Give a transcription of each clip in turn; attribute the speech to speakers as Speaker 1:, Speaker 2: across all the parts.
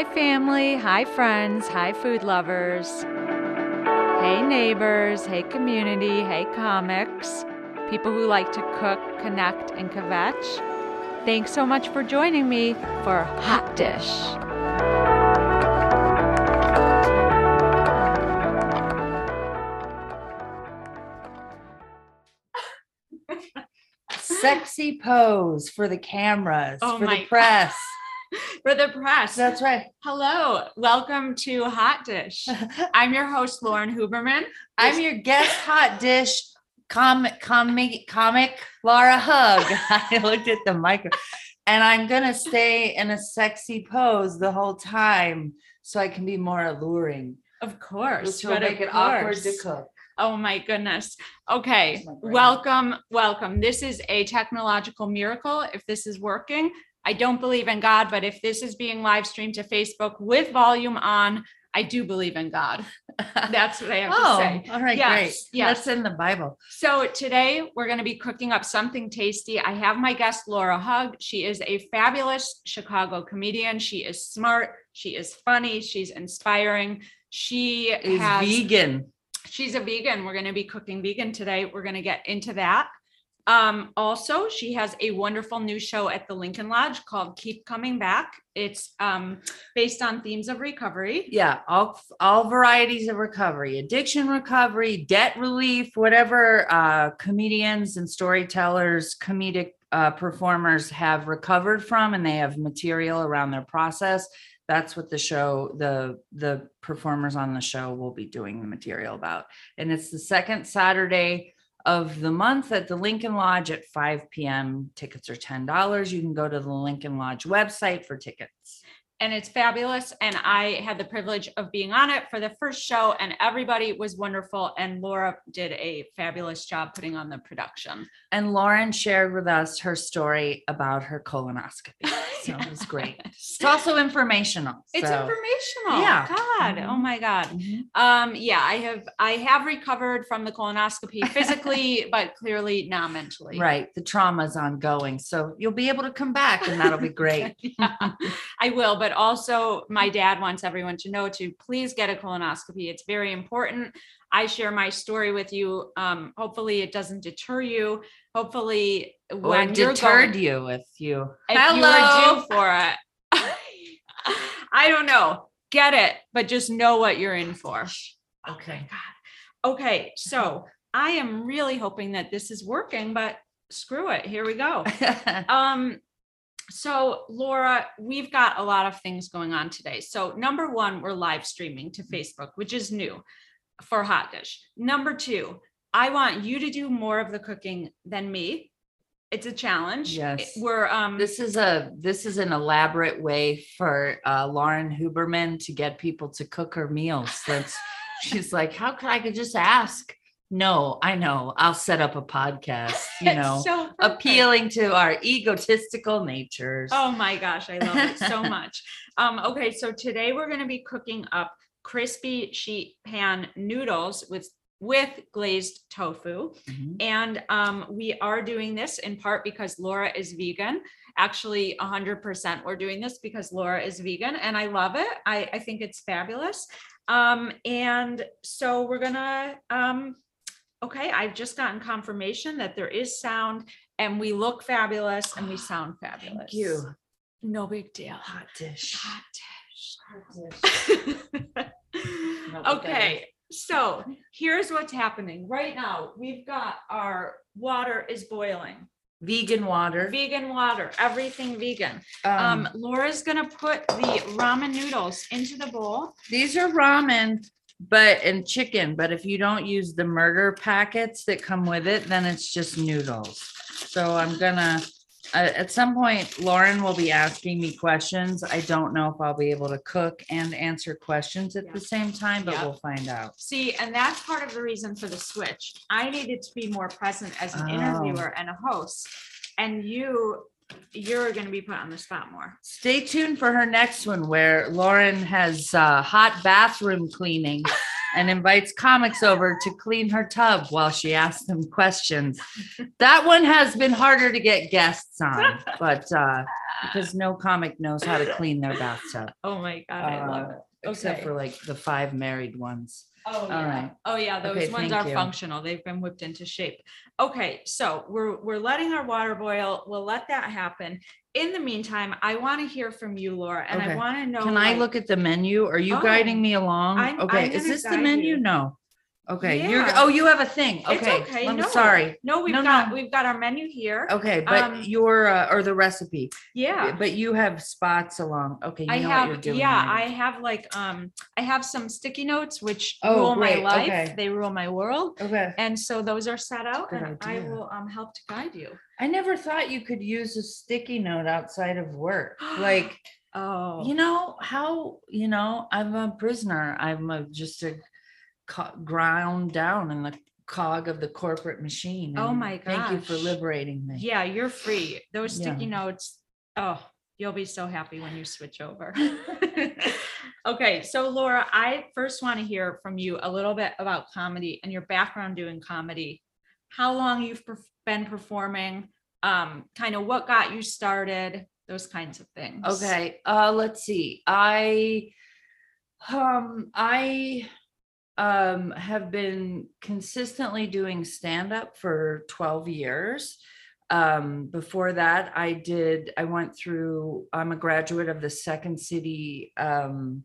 Speaker 1: Hi, family. Hi, friends. Hi, food lovers. Hey, neighbors. Hey, community. Hey, comics. People who like to cook, connect, and kvetch. Thanks so much for joining me for Hot Dish.
Speaker 2: Sexy pose for the cameras,
Speaker 1: Oh
Speaker 2: for
Speaker 1: my-
Speaker 2: the press.
Speaker 1: For the press.
Speaker 2: That's right.
Speaker 1: Hello. Welcome to Hot Dish. I'm your host, Lauren Huberman.
Speaker 2: I'm your guest hot dish comic comic comic Laura Hug. I looked at the micro and I'm gonna stay in a sexy pose the whole time so I can be more alluring.
Speaker 1: Of course.
Speaker 2: Which will make it awkward to cook.
Speaker 1: Oh my goodness. Okay.
Speaker 2: My.
Speaker 1: Welcome. Welcome. This is a technological miracle. If this is working, I don't believe in God, but if this is being live streamed to Facebook with volume on, I do believe in God. That's what I have
Speaker 2: oh,
Speaker 1: to say.
Speaker 2: all right,
Speaker 1: Yes,
Speaker 2: great.
Speaker 1: yes.
Speaker 2: That's in the Bible.
Speaker 1: So today we're going to be cooking up something tasty. I have my guest Laura Hug. She is a fabulous Chicago comedian. She is smart. She is funny. She's inspiring. She
Speaker 2: Is
Speaker 1: has
Speaker 2: vegan.
Speaker 1: she's a vegan. We're going to be cooking vegan today. We're going to get into that. Um, also, she has a wonderful new show at the Lincoln Lodge called Keep Coming Back. It's um, based on themes of recovery.
Speaker 2: yeah all all varieties of recovery addiction recovery debt relief whatever uh comedians and storytellers comedic uh, performers have recovered from and they have material around their process that's what the show the the performers on the show will be doing the material about and it's the second saturday of the month at the Lincoln Lodge at 5 p.m. Tickets are $10. You can go to the Lincoln Lodge website for tickets.
Speaker 1: And it's fabulous. And I had the privilege of being on it for the first show, and everybody was wonderful. And Laura did a fabulous job putting on the production.
Speaker 2: And Lauren shared with us her story about her colonoscopy. So it was great. It's also informational.
Speaker 1: It's
Speaker 2: so-
Speaker 1: informational.
Speaker 2: Yeah.
Speaker 1: God. Oh
Speaker 2: Mhm.
Speaker 1: my God.
Speaker 2: Mhm.
Speaker 1: Um, yeah, I have I have recovered from the colonoscopy physically, but clearly not mentally.
Speaker 2: Right. The trauma's ongoing. So you'll be able to come back and that'll be great.
Speaker 1: Yeah, I will, but also my dad wants everyone to know to please get a colonoscopy. It's very important. I share my story with you. Um, hopefully it doesn't deter you. Hopefully
Speaker 2: or
Speaker 1: when you're
Speaker 2: deterred
Speaker 1: going,
Speaker 2: you if you
Speaker 1: if you due for it. I don't know. Get it, but just know what you're in for.
Speaker 2: Okay.
Speaker 1: God. Okay, so I am really hoping that this is working, but screw it. Here we go. Um, so Laura, we've got a lot of things going on today. So number one, we're live streaming to Facebook, which is new for Hot Dish. Number two, I want you to do more of the cooking than me. It's a challenge.
Speaker 2: Yes.
Speaker 1: We're um
Speaker 2: this is a this is an elaborate way for uh, Lauren Huberman to get people to cook her meals. That's she's like, how could I could just ask? No, I know. I'll set up a podcast, you know,
Speaker 1: so
Speaker 2: appealing to our egotistical natures.
Speaker 1: Oh my gosh, I love it so much. Um, okay, so today we're going to be cooking up crispy sheet pan noodles with with glazed tofu.
Speaker 2: Mhm.
Speaker 1: And um, we are doing this in part because Laura is vegan. Actually, 100% we're doing this because Laura is vegan and I love it. I, I think it's fabulous. Um, and so we're gonna, um, okay, I've just gotten confirmation that there is sound and we look fabulous and we sound fabulous.
Speaker 2: Thank you.
Speaker 1: No big deal.
Speaker 2: Hot dish.
Speaker 1: Hot dish.
Speaker 2: Hot
Speaker 1: dish. Okay, so here's what's happening right now. We've got our water is boiling,
Speaker 2: Vegan water.
Speaker 1: vegan water, everything vegan. Um,
Speaker 2: Um,
Speaker 1: Laura's gonna put the ramen noodles into the bowl.
Speaker 2: these are ramen, but and chicken. But if you don't use the murder packets that come with it, then it's just noodles. So I'm gonna. Uh, at some point, Lauren will be asking me questions. I don't know if I'll be able to cook and answer questions at the same time, but
Speaker 1: Yeah.
Speaker 2: we'll find out.
Speaker 1: See, and that's part of the reason for the switch. I needed to be more present as an
Speaker 2: Oh.
Speaker 1: interviewer and a host. And you, you're gonna be put on the spot more.
Speaker 2: Stay tuned for her next one where Lauren has uh, hot bathroom cleaning and invites comics over to clean her tub while she asks them questions. That one has been harder to get guests on, but uh, because no comic knows how to clean their bathtub.
Speaker 1: Oh my God, I love
Speaker 2: uh,
Speaker 1: it.
Speaker 2: Except for like the five married ones.
Speaker 1: Oh,
Speaker 2: All
Speaker 1: yeah.
Speaker 2: right.
Speaker 1: Oh, yeah,
Speaker 2: Okay,
Speaker 1: those ones
Speaker 2: thank
Speaker 1: are
Speaker 2: you.
Speaker 1: functional. They've been whipped into shape. Okay, so we're, we're letting our water boil. We'll let that happen. In the meantime, I want to hear from you, Laura, and I
Speaker 2: Okay.
Speaker 1: want to know.
Speaker 2: Can I
Speaker 1: like-
Speaker 2: look at the menu? Are you
Speaker 1: Oh,
Speaker 2: guiding me along?
Speaker 1: I'm-
Speaker 2: Okay,
Speaker 1: I'm
Speaker 2: is
Speaker 1: gonna
Speaker 2: this the
Speaker 1: guide
Speaker 2: menu?
Speaker 1: you.
Speaker 2: No. Okay, you're,
Speaker 1: Yeah.
Speaker 2: oh, you have a thing.
Speaker 1: It's
Speaker 2: Okay,
Speaker 1: okay,
Speaker 2: I'm
Speaker 1: no.
Speaker 2: sorry.
Speaker 1: No, we've
Speaker 2: No,
Speaker 1: got,
Speaker 2: no.
Speaker 1: we've got our menu here.
Speaker 2: Okay,
Speaker 1: Um,
Speaker 2: but your, uh, or the recipe,
Speaker 1: Yeah.
Speaker 2: but you have spots along. Okay,
Speaker 1: I
Speaker 2: you know what you're
Speaker 1: have,
Speaker 2: doing.
Speaker 1: yeah? I have like, um, I have some sticky notes which
Speaker 2: Oh,
Speaker 1: rule my
Speaker 2: great,
Speaker 1: life.
Speaker 2: okay.
Speaker 1: They rule my world.
Speaker 2: Okay.
Speaker 1: And so those are set out
Speaker 2: Good
Speaker 1: and I
Speaker 2: idea.
Speaker 1: will, um, help to guide you.
Speaker 2: I never thought you could use a sticky note outside of work. Like,
Speaker 1: Oh.
Speaker 2: you know how, you know, I'm a prisoner. I'm a, just a co- ground down in the cog of the corporate machine.
Speaker 1: Oh my god!
Speaker 2: Thank you for liberating me.
Speaker 1: Yeah, you're free. Those sticky
Speaker 2: Yeah.
Speaker 1: notes, oh, you'll be so happy when you switch over. Okay, so Laura, I first want to hear from you a little bit about comedy and your background doing comedy. How long you've been performing, um, kind of what got you started, those kinds of things.
Speaker 2: Okay, uh, let's see. I, um, I, um, have been consistently doing stand-up for twelve years. Um, before that, I did, I went through, I'm a graduate of the Second City, um,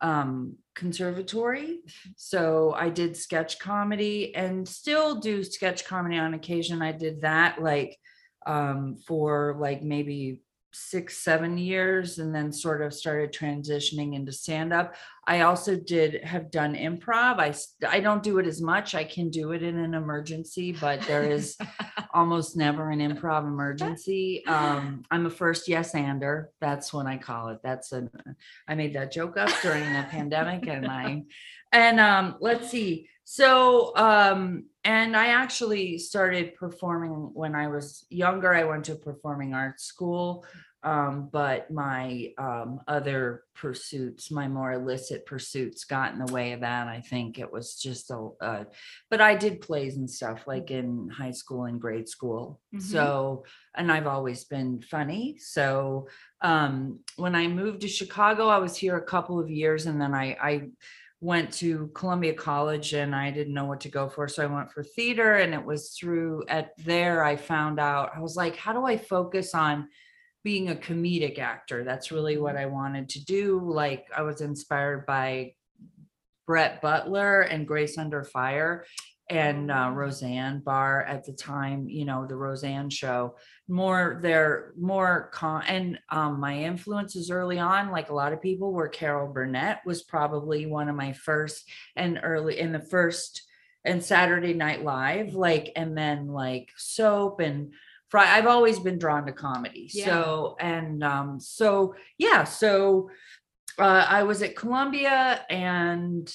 Speaker 2: um, conservatory. So I did sketch comedy and still do sketch comedy on occasion. I did that like, um, for like maybe six, seven years and then sort of started transitioning into stand up. I also did have done improv. I, I don't do it as much. I can do it in an emergency, but there is almost never an improv emergency. Um, I'm a first yes ander. That's what I call it. That's an, I made that joke up during the pandemic and I, and um, let's see. So, um, and I actually started performing when I was younger. I went to performing arts school. Um, but my um, other pursuits, my more illicit pursuits got in the way of that. I think it was just a, uh, but I did plays and stuff like in high school and grade school.
Speaker 1: Mhm.
Speaker 2: So, and I've always been funny. So, um, when I moved to Chicago, I was here a couple of years and then I, I went to Columbia College and I didn't know what to go for. So I went for theater and it was through at there I found out, I was like, how do I focus on being a comedic actor? That's really what I wanted to do. Like I was inspired by Brett Butler and Grace Under Fire and uh, Roseanne Barr at the time, you know, the Roseanne show. More they're more con and um, my influences early on, like a lot of people, were Carol Burnett was probably one of my first and early in the first and Saturday Night Live, like and then like soap and Fry. I've always been drawn to comedy.
Speaker 1: Yeah.
Speaker 2: So and um, so yeah, so uh, I was at Columbia and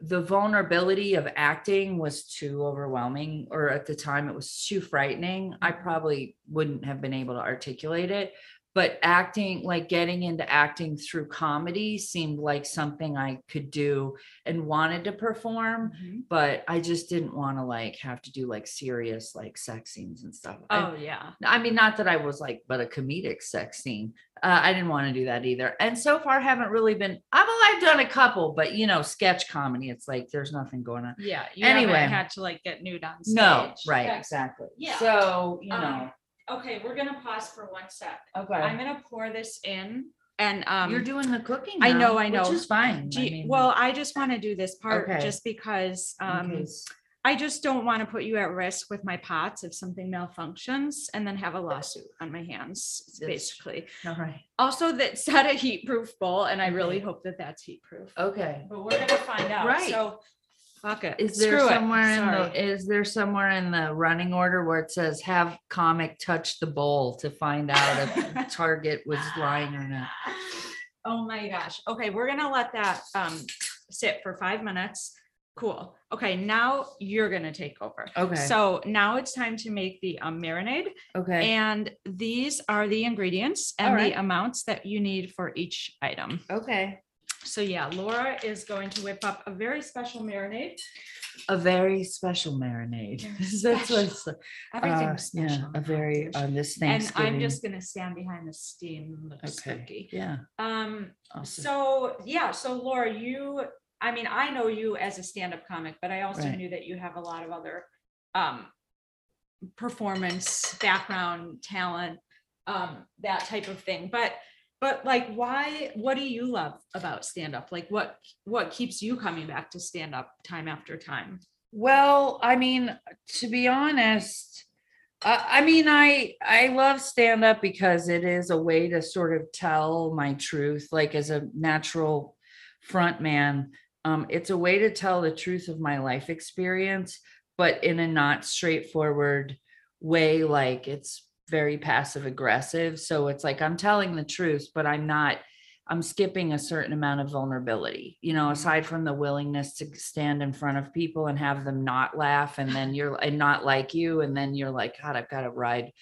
Speaker 2: the vulnerability of acting was too overwhelming, or at the time it was too frightening. I mm-hmm. probably wouldn't have been able to articulate it. But acting, like getting into acting through comedy, seemed like something I could do and wanted to perform.
Speaker 1: Mhm.
Speaker 2: But I just didn't want to like have to do like serious like sex scenes and stuff. I-
Speaker 1: Oh, yeah.
Speaker 2: I mean, not that I was like, but a comedic sex scene. Uh, I didn't want to do that either. And so far, haven't really been. I've I've done a couple, but you know, sketch comedy. It's like there's nothing going on.
Speaker 1: Yeah. You
Speaker 2: Anyway.
Speaker 1: had to like get nude on stage.
Speaker 2: No, right,
Speaker 1: Yeah.
Speaker 2: exactly.
Speaker 1: Yeah.
Speaker 2: So you
Speaker 1: Um,
Speaker 2: know,
Speaker 1: Okay, we're gonna pause for one sec.
Speaker 2: okay.
Speaker 1: I'm gonna pour this in and, um.
Speaker 2: You're doing the cooking.
Speaker 1: I know,
Speaker 2: now,
Speaker 1: I know.
Speaker 2: which is fine.
Speaker 1: do
Speaker 2: I
Speaker 1: you-
Speaker 2: mean,
Speaker 1: well, I just want to do this part
Speaker 2: Okay.
Speaker 1: just because,
Speaker 2: in
Speaker 1: um,
Speaker 2: case-
Speaker 1: I just don't want to put you at risk with my pots if something malfunctions and then have a lawsuit on my hands,
Speaker 2: Yes.
Speaker 1: basically.
Speaker 2: all right.
Speaker 1: Also, that set a heat proof bowl, and I really
Speaker 2: Okay.
Speaker 1: hope that that's heat proof.
Speaker 2: Okay.
Speaker 1: But we're gonna find out.
Speaker 2: Right.
Speaker 1: So, fuck it.
Speaker 2: Is there
Speaker 1: Screw it.
Speaker 2: somewhere in
Speaker 1: Sorry.
Speaker 2: the is there somewhere in the running order where it says have comic touch the bowl to find out if Target was lying or not?
Speaker 1: Oh my gosh. Okay, we're gonna let that um sit for five minutes. Cool. Okay, now you're gonna take over.
Speaker 2: Okay.
Speaker 1: So now it's time to make the um, marinade.
Speaker 2: okay.
Speaker 1: And these are the ingredients and
Speaker 2: right.
Speaker 1: the amounts that you need for each item.
Speaker 2: okay.
Speaker 1: So yeah, Laura is going to whip up a very special marinade.
Speaker 2: A very special marinade.
Speaker 1: Very
Speaker 2: That's what it's, uh,
Speaker 1: Everything's
Speaker 2: yeah,
Speaker 1: special.
Speaker 2: a very, on this thing.
Speaker 1: And
Speaker 2: Thanksgiving.
Speaker 1: I'm just gonna stand behind the steam,
Speaker 2: Okay,
Speaker 1: spooky.
Speaker 2: yeah.
Speaker 1: Um,
Speaker 2: awesome.
Speaker 1: so, yeah, so Laura, you, I mean, I know you as a stand-up comic, but I also
Speaker 2: Right.
Speaker 1: knew that you have a lot of other um performance background, talent, um, that type of thing. But but like why what do you love about stand-up? Like what what keeps you coming back to stand-up time after time?
Speaker 2: Well, I mean, to be honest, I, I mean, I I love stand up because it is a way to sort of tell my truth, like as a natural front man. Um, it's a way to tell the truth of my life experience, but in a not straightforward way. Like it's very passive aggressive. So it's like I'm telling the truth, but I'm not I'm skipping a certain amount of vulnerability, you know,
Speaker 1: Mhm.
Speaker 2: aside from the willingness to stand in front of people and have them not laugh and then you're and not like you. And then you're like, God, I've got to ride.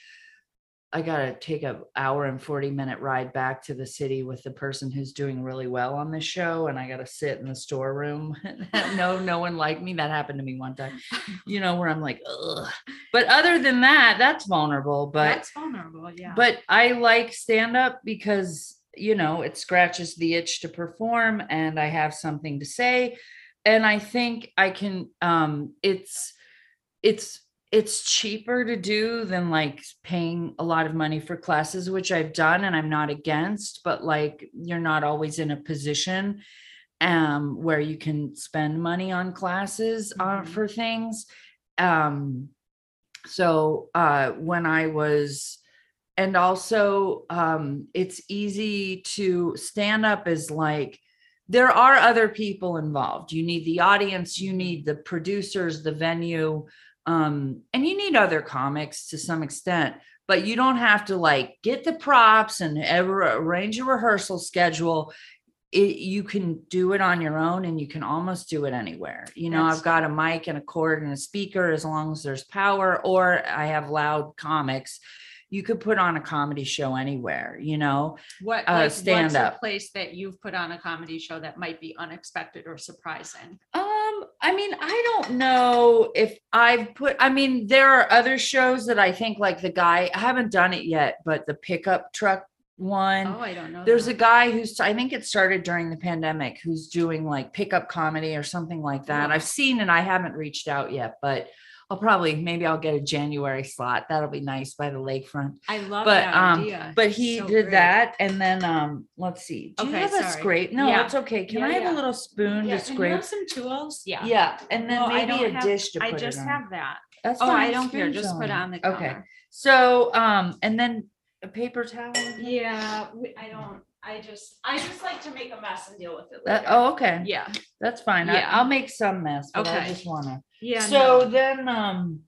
Speaker 2: I got to take a hour and 40 minute ride back to the city with the person who's doing really well on this show. And I got to sit in the storeroom. no, no one liked me. That happened to me one time, you know, where I'm like, Ugh. but other than that, that's vulnerable. But
Speaker 1: That's vulnerable, yeah.
Speaker 2: but I like stand up because, you know, it scratches the itch to perform and I have something to say. And I think I can um it's it's it's cheaper to do than like paying a lot of money for classes, which I've done and I'm not against, but like you're not always in a position um where you can spend money on classes uh,
Speaker 1: Mhm.
Speaker 2: for things. Um so uh when I was and also um it's easy to stand up as like there are other people involved you need the audience you need the producers the venue um and you need other comics to some extent but you don't have to like get the props and ever arrange a rehearsal schedule. It, you can do it on your own and you can almost do it anywhere. You know
Speaker 1: That's-
Speaker 2: i've got a mic and a cord and a speaker as long as there's power or i have loud comics. You could put on a comedy show anywhere you know?
Speaker 1: What,
Speaker 2: uh,
Speaker 1: like, what's
Speaker 2: stand
Speaker 1: a
Speaker 2: up.
Speaker 1: place that you've put on a comedy show that might be unexpected or surprising?
Speaker 2: Um, I mean, I don't know if I've put, I mean, there are other shows that I think like the guy, I haven't done it yet, but the pickup truck one.
Speaker 1: Oh, I don't know.
Speaker 2: There's a guy who's, I think it started during the pandemic, who's doing like pickup comedy or something like that.
Speaker 1: Wow.
Speaker 2: I've seen and I haven't reached out yet, but I'll probably, maybe I'll get a January slot. That'll be nice by the lakefront.
Speaker 1: I love
Speaker 2: but,
Speaker 1: that
Speaker 2: um,
Speaker 1: idea.
Speaker 2: But he
Speaker 1: So
Speaker 2: did
Speaker 1: great.
Speaker 2: that. And then, um, let's see. Do you
Speaker 1: Okay,
Speaker 2: have a scrape? No,
Speaker 1: Yeah.
Speaker 2: it's okay. Can
Speaker 1: Yeah,
Speaker 2: I have
Speaker 1: yeah.
Speaker 2: a little spoon to
Speaker 1: can you
Speaker 2: scrape?
Speaker 1: have some tools? Yeah.
Speaker 2: Yeah, and then
Speaker 1: Well,
Speaker 2: maybe a
Speaker 1: have-
Speaker 2: dish to
Speaker 1: I
Speaker 2: put
Speaker 1: just
Speaker 2: on.
Speaker 1: have that.
Speaker 2: That's
Speaker 1: Oh, I don't care. Just put
Speaker 2: fine.
Speaker 1: on the
Speaker 2: Okay, so, um, and then a paper towel?
Speaker 1: Yeah, we- I don't, I just, I just like to make a mess and deal with it
Speaker 2: That,
Speaker 1: later.
Speaker 2: oh, okay,
Speaker 1: Yeah,
Speaker 2: that's fine. I,
Speaker 1: Yeah.
Speaker 2: I'll make some mess, but I
Speaker 1: Okay.
Speaker 2: just wanna.
Speaker 1: yeah.
Speaker 2: So
Speaker 1: no.
Speaker 2: then, um,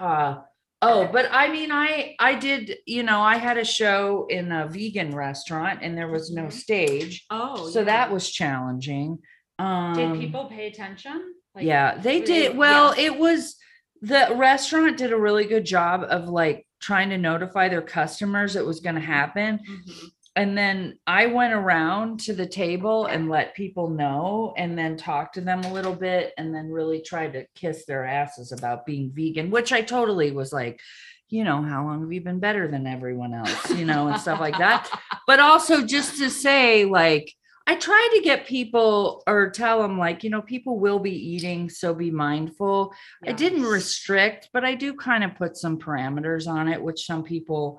Speaker 2: uh, oh, but I mean, I, I did, you know, I had a show in a vegan restaurant and there was no
Speaker 1: Mhm.
Speaker 2: stage.
Speaker 1: Oh.
Speaker 2: So
Speaker 1: yeah.
Speaker 2: that was challenging. Um.
Speaker 1: Did people pay attention? Like,
Speaker 2: yeah they
Speaker 1: were
Speaker 2: did
Speaker 1: they-
Speaker 2: well
Speaker 1: yeah.
Speaker 2: it was the restaurant did a really good job of like trying to notify their customers it was going to happen
Speaker 1: Mhm.
Speaker 2: And then i went around to the table and let people know and then talked to them a little bit and then really tried to kiss their asses about being vegan which i totally was like you know how long have you been better than everyone else? You know and stuff like that. But also just to say like i try to get people or tell them like you know people will be eating so be mindful. I didn't restrict but i do kind of put some parameters on it which some people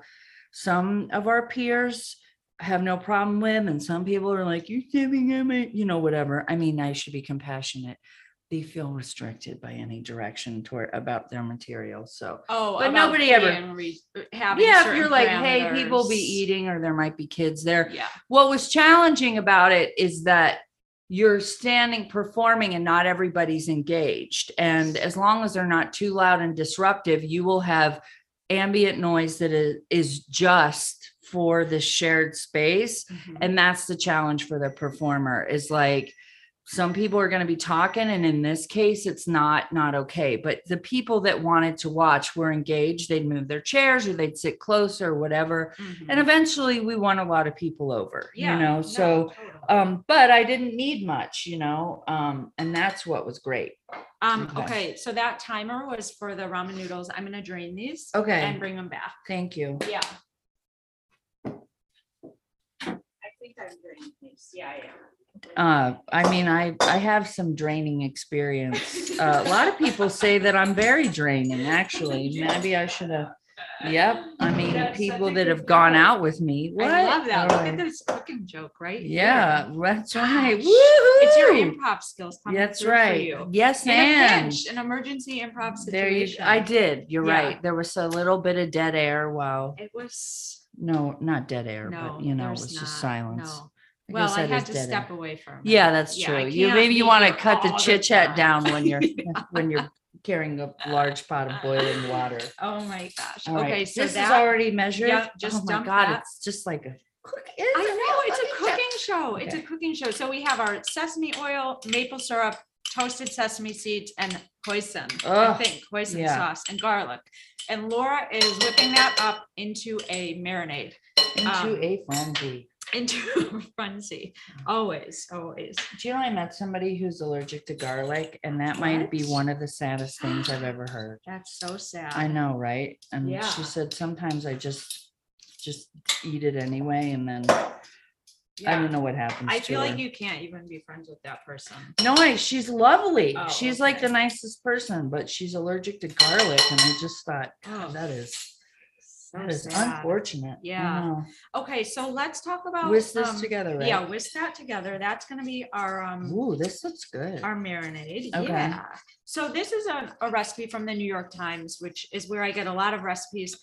Speaker 2: some of our peers have no problem with and some people are like you're giving him it you know whatever. I mean i should be compassionate. They feel restricted by any direction toward about their material so.
Speaker 1: Oh,
Speaker 2: but nobody ever-
Speaker 1: re- uh, having
Speaker 2: yeah if you're like hey people be eating or there might be kids there.
Speaker 1: Yeah.
Speaker 2: what was challenging about it is that you're standing performing and not everybody's engaged. And as long as they're not too loud and disruptive you will have ambient noise that is, is just for the shared space
Speaker 1: Mhm.
Speaker 2: and that's the challenge for the performer is like some people are going to be talking and in this case it's not not okay but the people that wanted to watch were engaged they'd move their chairs or they'd sit closer or whatever
Speaker 1: Mhm.
Speaker 2: and eventually we won a lot of people over
Speaker 1: Yeah,
Speaker 2: you know
Speaker 1: no,
Speaker 2: so
Speaker 1: totally.
Speaker 2: Um, but I didn't need much, you know, um, and that's what was great.
Speaker 1: Um,
Speaker 2: okay.
Speaker 1: okay, so that timer was for the ramen noodles. I'm gonna drain these.
Speaker 2: Okay.
Speaker 1: And bring them back.
Speaker 2: Thank you.
Speaker 1: Yeah. I think these. Yeah, I am.
Speaker 2: Uh, I mean, I, I have some draining experience. Uh, a lot of people say that I'm very draining, actually. Maybe I should have. Yep. I mean,
Speaker 1: That's
Speaker 2: people that have gone out with me. What?
Speaker 1: I love that. Look at this cooking joke, right? here.
Speaker 2: Yeah, that's right.
Speaker 1: Gosh, It's your improv skills
Speaker 2: That's right.
Speaker 1: you.
Speaker 2: Yes,
Speaker 1: In
Speaker 2: and
Speaker 1: pinch, an emergency improv
Speaker 2: there you,
Speaker 1: situation.
Speaker 2: I did. You're
Speaker 1: Yeah.
Speaker 2: right. There was a little bit of dead air while,
Speaker 1: It was,
Speaker 2: no, not dead air,
Speaker 1: no,
Speaker 2: but you know, it
Speaker 1: there's
Speaker 2: was
Speaker 1: not,
Speaker 2: just silence.
Speaker 1: no.
Speaker 2: I
Speaker 1: Well,
Speaker 2: guess
Speaker 1: I
Speaker 2: that
Speaker 1: had
Speaker 2: is
Speaker 1: to
Speaker 2: dead
Speaker 1: step
Speaker 2: air.
Speaker 1: away from it.
Speaker 2: Yeah, that's true. You maybe you want to cut the chit chat down when you're when you're carrying a large pot of boiling water.
Speaker 1: Oh my gosh.
Speaker 2: All right,
Speaker 1: Okay, so
Speaker 2: this is
Speaker 1: that,
Speaker 2: already measured.
Speaker 1: yeah, just
Speaker 2: oh my
Speaker 1: dump
Speaker 2: god,
Speaker 1: that.
Speaker 2: it's just like a cookie.
Speaker 1: I know, it's a cooking show. It's a
Speaker 2: Okay.
Speaker 1: cooking show. So we have our sesame oil, maple syrup, toasted sesame seeds and hoisin, I
Speaker 2: Ugh,
Speaker 1: think, hoisin
Speaker 2: yeah.
Speaker 1: sauce and garlic. And Laura is whipping that up into a marinade,
Speaker 2: into
Speaker 1: um,
Speaker 2: a frenzy.
Speaker 1: into a frenzy. Always, always.
Speaker 2: Do you know I met somebody who's allergic to garlic, and that might be
Speaker 1: What?
Speaker 2: one of the saddest things I've ever heard.
Speaker 1: That's so sad.
Speaker 2: I know, right? And
Speaker 1: Yeah.
Speaker 2: she said sometimes I just just eat it anyway, and then I don't know what happens.
Speaker 1: I
Speaker 2: to
Speaker 1: feel like you can't even be friends with that person.
Speaker 2: No, I, she's lovely.
Speaker 1: Oh,
Speaker 2: she's like the nicest person, but she's allergic to garlic, and I just thought, God,
Speaker 1: Oh,
Speaker 2: that is
Speaker 1: so
Speaker 2: that is
Speaker 1: sad.
Speaker 2: unfortunate.
Speaker 1: Yeah. Okay, so let's talk about.
Speaker 2: Whisk this
Speaker 1: um,
Speaker 2: together, right?
Speaker 1: Yeah, whisk that together. That's gonna be our, um,
Speaker 2: Ooh, this looks good.
Speaker 1: our marinade.
Speaker 2: Okay.
Speaker 1: Yeah. So this is a, a recipe from the New York Times, which is where I get a lot of recipes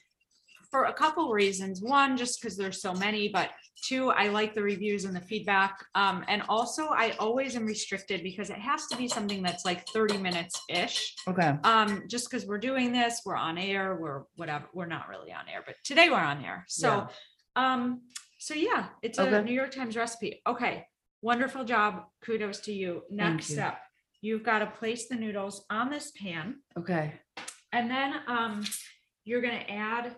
Speaker 1: for a couple reasons. One, just because there's so many, but two, I like the reviews and the feedback. Um, and also I always am restricted because it has to be something that's like 30 minutes ish.
Speaker 2: Okay.
Speaker 1: Um, just because we're doing this, we're on air, we're whatever, we're not really on air, but today we're on air. So, um, so yeah, it's a
Speaker 2: Okay.
Speaker 1: New York Times recipe. Okay, wonderful job. Kudos to you. Next
Speaker 2: you.
Speaker 1: step, you've got to place the noodles on this pan,
Speaker 2: Okay.
Speaker 1: and then um, you're gonna add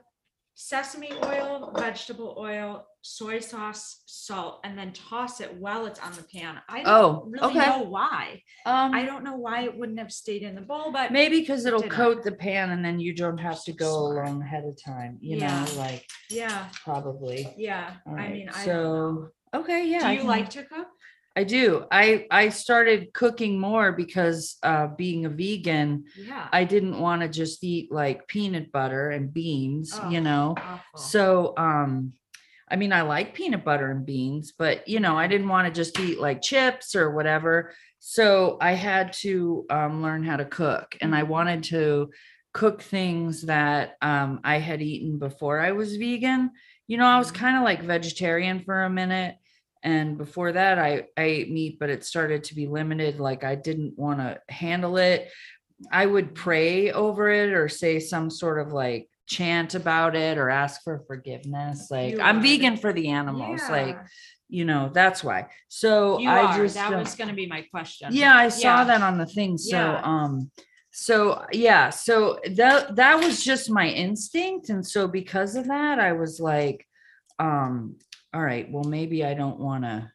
Speaker 1: sesame oil, vegetable oil, soy sauce, salt, and then toss it while it's on the pan. I
Speaker 2: Oh,
Speaker 1: don't really
Speaker 2: okay.
Speaker 1: know why.
Speaker 2: Um,
Speaker 1: I don't know why it wouldn't have stayed in the bowl, but
Speaker 2: maybe because it'll coat the pan, and then you don't have to go
Speaker 1: Smart.
Speaker 2: along ahead of time. You
Speaker 1: Yeah.
Speaker 2: know, like
Speaker 1: yeah,
Speaker 2: probably.
Speaker 1: yeah.
Speaker 2: All
Speaker 1: I
Speaker 2: right,
Speaker 1: mean, I don't know.
Speaker 2: so okay, yeah.
Speaker 1: Do
Speaker 2: I
Speaker 1: you
Speaker 2: can-
Speaker 1: like to cook?
Speaker 2: I do. I I started cooking more because uh being a vegan,
Speaker 1: Yeah.
Speaker 2: I didn't want to just eat like peanut butter and beans, you
Speaker 1: Oh,
Speaker 2: know.
Speaker 1: Awful.
Speaker 2: So um I mean I like peanut butter and beans, but you know, I didn't want to just eat like chips or whatever. So I had to um learn how to cook and I
Speaker 1: Mhm.
Speaker 2: wanted to cook things that um I had eaten before I was vegan. You know, I was
Speaker 1: Mhm.
Speaker 2: kind of like vegetarian for a minute and before that I I ate meat but it started to be limited like I didn't want to handle it. I would pray over it or say some sort of like chant about it or ask for forgiveness. Like
Speaker 1: You
Speaker 2: I'm
Speaker 1: would.
Speaker 2: vegan for the animals. Like, you know, that's why. So
Speaker 1: You
Speaker 2: I
Speaker 1: are.
Speaker 2: just
Speaker 1: That
Speaker 2: uh,
Speaker 1: was gonna be my question.
Speaker 2: yeah, I saw
Speaker 1: Yeah.
Speaker 2: that on the thing. So
Speaker 1: Yeah.
Speaker 2: um so yeah, so that that was just my instinct. And so because of that, I was like, um, all right, well, maybe I don't want to,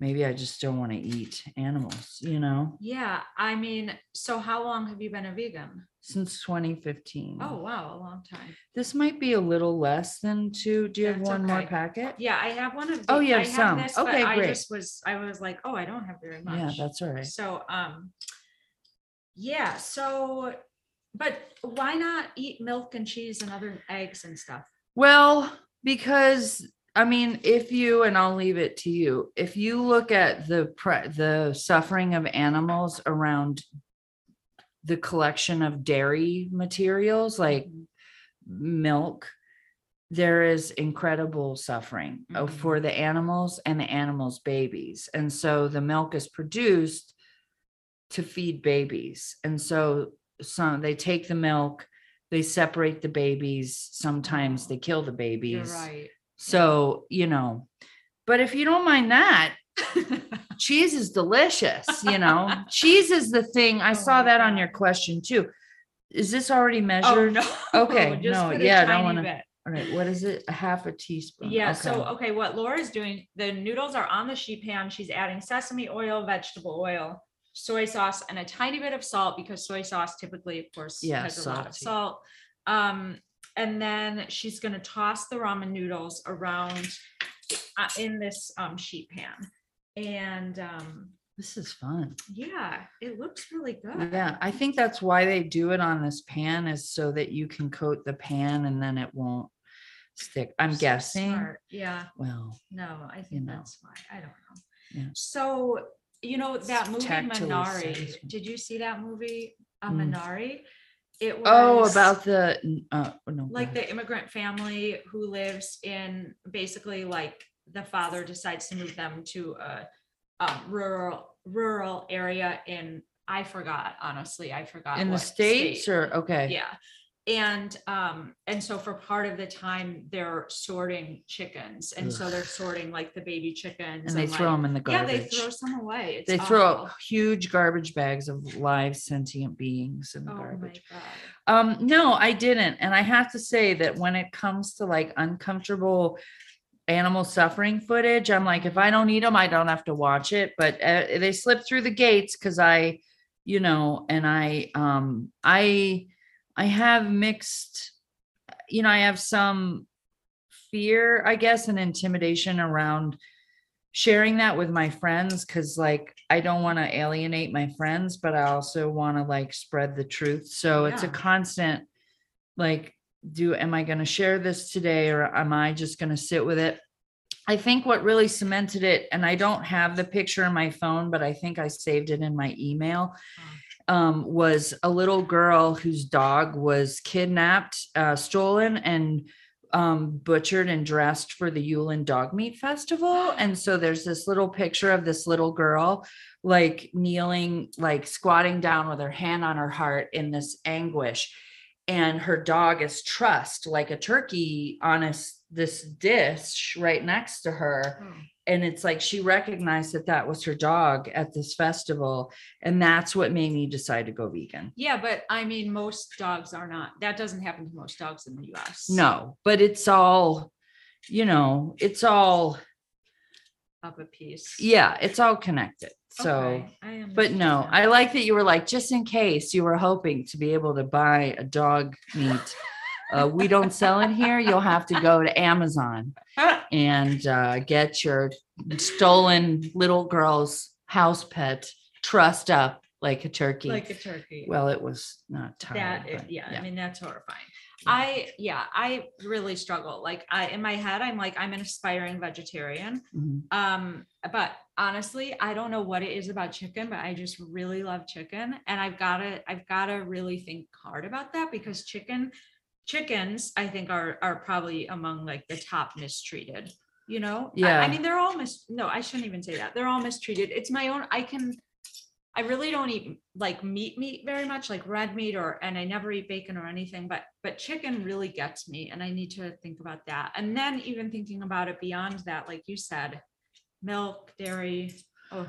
Speaker 2: maybe I just don't want to eat animals, you know,
Speaker 1: Yeah, I mean, so how long have you been a vegan?
Speaker 2: since 2015.
Speaker 1: Oh, wow, a long time.
Speaker 2: This might be a little less than two. Do you have
Speaker 1: That's
Speaker 2: one more
Speaker 1: okay.
Speaker 2: packet?
Speaker 1: Yeah, I have one of.
Speaker 2: Oh, you
Speaker 1: I
Speaker 2: have some.
Speaker 1: this, but
Speaker 2: Okay,
Speaker 1: I
Speaker 2: great.
Speaker 1: just was, I was like, oh, I don't have very much.
Speaker 2: Yeah, that's all right.
Speaker 1: So, um, yeah, so, but why not eat milk and cheese and other eggs and stuff?
Speaker 2: Well, because I mean, if you and I'll leave it to you, if you look at the pre- the suffering of animals around the collection of dairy materials like
Speaker 1: Mhm.
Speaker 2: milk, there is incredible suffering uh,
Speaker 1: Mhm.
Speaker 2: for the animals and the animals' babies. And so the milk is produced to feed babies. And so some they take the milk, they separate the babies, sometimes they kill the
Speaker 1: You're
Speaker 2: babies.
Speaker 1: right.
Speaker 2: So, you know, but if you don't mind that, cheese is delicious, you know. cheese is the thing. I
Speaker 1: Oh
Speaker 2: saw
Speaker 1: my
Speaker 2: that on your question too. Is this already measured?
Speaker 1: Oh,
Speaker 2: measured?
Speaker 1: no.
Speaker 2: Okay, no, yeah, I don't wanna- All right, what is it? A half a teaspoon.
Speaker 1: Yeah, so,
Speaker 2: Okay.
Speaker 1: okay, what Laura's doing, the noodles are on the sheet pan. She's adding sesame oil, vegetable oil, soy sauce, and a tiny bit of salt because soy sauce typically, of course,
Speaker 2: Yeah,
Speaker 1: has a lot of salt. Um, and then she's gonna toss the ramen noodles around uh, in this um sheet pan. And um,
Speaker 2: This is fun.
Speaker 1: yeah, it looks really good.
Speaker 2: Yeah, I think that's why they do it on this pan is so that you can coat the pan and then it won't stick. I'm
Speaker 1: So
Speaker 2: guessing.
Speaker 1: smart. Yeah.
Speaker 2: Well,
Speaker 1: No, I think
Speaker 2: know.
Speaker 1: that's why. I don't know.
Speaker 2: Yeah.
Speaker 1: So, you know, that movie Minari, did you see that movie? Uh,
Speaker 2: Mm.
Speaker 1: Minari? It was oh,
Speaker 2: about the, uh, no.
Speaker 1: like the immigrant family who lives in basically like the father decides to move them to a um, rural rural area in I forgot honestly I forgot
Speaker 2: in the States
Speaker 1: state.
Speaker 2: or, okay.
Speaker 1: Yeah. And um, and so for part of the time they're sorting chickens. And so they're sorting like the baby chickens.
Speaker 2: And they throw
Speaker 1: like-
Speaker 2: them in the garbage
Speaker 1: Yeah, they throw some away. It's
Speaker 2: They throw huge garbage bags of live sentient beings in the
Speaker 1: Oh my
Speaker 2: garbage.
Speaker 1: God.
Speaker 2: Um, no, I didn't. And I have to say that when it comes to like uncomfortable animal suffering footage, I'm like, if I don't eat them, I don't have to watch it. But uh, they slip through the gates because I, you know, and I, um, I, I have mixed, you know, I have some fear, I guess, and intimidation around sharing that with my friends because like I don't want to alienate my friends, but I also want to like spread the truth. So it's a constant like, do am I going to share this today or am I just going to sit with it? I think what really cemented it, and I don't have the picture in my phone, but I think I saved it in my email. Um, was a little girl whose dog was kidnapped, uh, stolen, and um, butchered and dressed for the Yulin Dog Meat Festival. And so there's this little picture of this little girl, like kneeling, like squatting down with her hand on her heart in this anguish. And her dog is trussed like a turkey on a, this dish right next to her.
Speaker 1: Oh.
Speaker 2: And it's like she recognized that that was her dog at this festival. And that's what made me decide to go vegan.
Speaker 1: Yeah, but I mean, most dogs are not. That doesn't happen to most dogs in the US.
Speaker 2: No, but it's all, you know, it's all,
Speaker 1: Of a piece.
Speaker 2: yeah, it's all connected. So,
Speaker 1: Okay,
Speaker 2: but no,
Speaker 1: understand.
Speaker 2: I like that you were like, just in case you were hoping to be able to buy a dog meat. Uh, we don't sell it here. You'll have to go to Amazon and uh, get your stolen little girl's house pet trussed up like a turkey.
Speaker 1: like a turkey.
Speaker 2: well, it was not tied.
Speaker 1: that
Speaker 2: but
Speaker 1: yeah,
Speaker 2: yeah.
Speaker 1: i mean that's horrifying i yeah i really struggle like i in my head i'm like i'm an aspiring vegetarian
Speaker 2: Mhm.
Speaker 1: um but honestly i don't know what it is about chicken but i just really love chicken and i've got to i've got to really think hard about that because chicken chickens i think are are probably among like the top mistreated you know I-
Speaker 2: Yeah.
Speaker 1: I, mean they're all mis no i shouldn't even say that they're all mistreated it's my own i can I really don't eat like meat meat very much, like red meat or and I never eat bacon or anything, but but chicken really gets me and I need to think about that. And then even thinking about it beyond that, like you said, milk, dairy. Oh,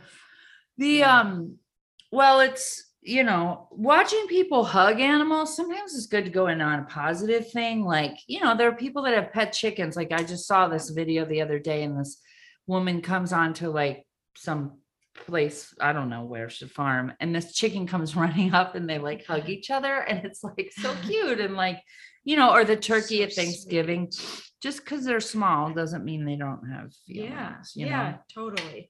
Speaker 2: The
Speaker 1: Yeah.
Speaker 2: um, well, it's you know, watching people hug animals sometimes it's good to go in on a positive thing. Like, you know, there are people that have pet chickens. Like I just saw this video the other day, and this woman comes on to like some place, I don't know where she farm, and this chicken comes running up and they like hug each other, and it's like so cute and like, you know, or the turkey
Speaker 1: So
Speaker 2: at Thanksgiving. Just because they're small doesn't mean they don't have
Speaker 1: yeah,
Speaker 2: feelings, you
Speaker 1: yeah,
Speaker 2: know?
Speaker 1: totally.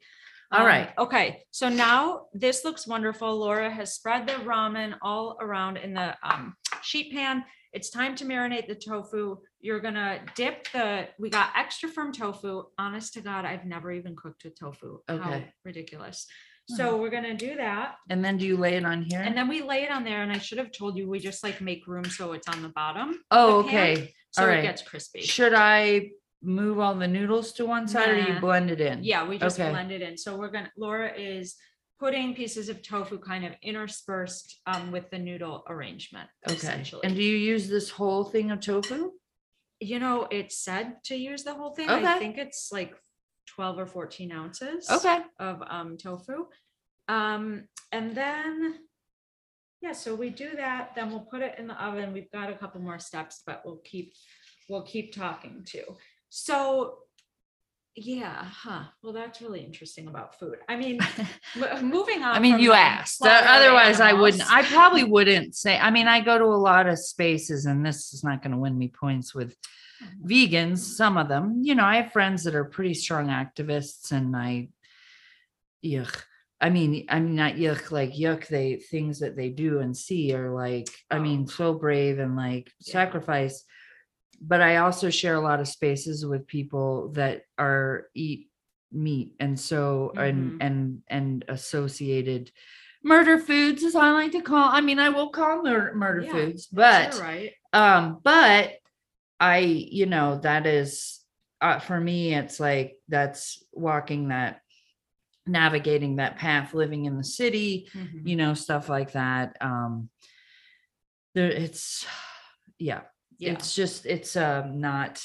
Speaker 2: All
Speaker 1: Um,
Speaker 2: right.
Speaker 1: Okay, so now this looks wonderful. Laura has spread the ramen all around in the um, sheet pan. It's time to marinate the tofu. You're gonna dip the, we got extra firm tofu. Honest to God, I've never even cooked with tofu. How
Speaker 2: Okay.
Speaker 1: ridiculous. So we're gonna do that.
Speaker 2: And then do you lay it on here?
Speaker 1: And then we lay it on there and I should have told you, we just like make room so it's on the bottom.
Speaker 2: Oh,
Speaker 1: the pan,
Speaker 2: okay.
Speaker 1: So
Speaker 2: all
Speaker 1: it
Speaker 2: right.
Speaker 1: gets crispy.
Speaker 2: Should I move all the noodles to one side or you
Speaker 1: Nah.
Speaker 2: blend it in?
Speaker 1: Yeah, we just
Speaker 2: Okay.
Speaker 1: blend it in. So we're gonna, Laura is putting pieces of tofu kind of interspersed um with the noodle arrangement.
Speaker 2: Okay.
Speaker 1: Essentially.
Speaker 2: And do you use this whole thing of tofu?
Speaker 1: You know, it's said to use the whole thing.
Speaker 2: Okay.
Speaker 1: I think it's like twelve or fourteen ounces.
Speaker 2: Okay.
Speaker 1: Of um tofu. Um, and then. Yeah, so we do that, then we'll put it in the oven. We've got a couple more steps, but we'll keep we'll keep talking to. So, yeah, huh. Well, that's really interesting about food. I mean, moving on.
Speaker 2: I mean, you asked. Uh, Otherwise, I wouldn't. I probably wouldn't say. I mean, I go to a lot of spaces, and this is not going to win me points with vegans. Some of them, you know, I have friends that are pretty strong activists, and I, yuck. I mean, I mean, not yuck, like yuck. They things that they do and see are like, I mean, so brave and like
Speaker 1: Yeah.
Speaker 2: sacrifice. But I also share a lot of spaces with people that are eat meat, and so
Speaker 1: Mhm.
Speaker 2: and and and associated murder foods, as I like to call. I mean, I will call murder murder
Speaker 1: Yeah,
Speaker 2: foods, but
Speaker 1: right.
Speaker 2: um but i you know that is uh, for me it's like that's walking that navigating that path living in the city
Speaker 1: Mhm.
Speaker 2: you know stuff like that um there it's yeah,
Speaker 1: Yeah,
Speaker 2: it's just it's um not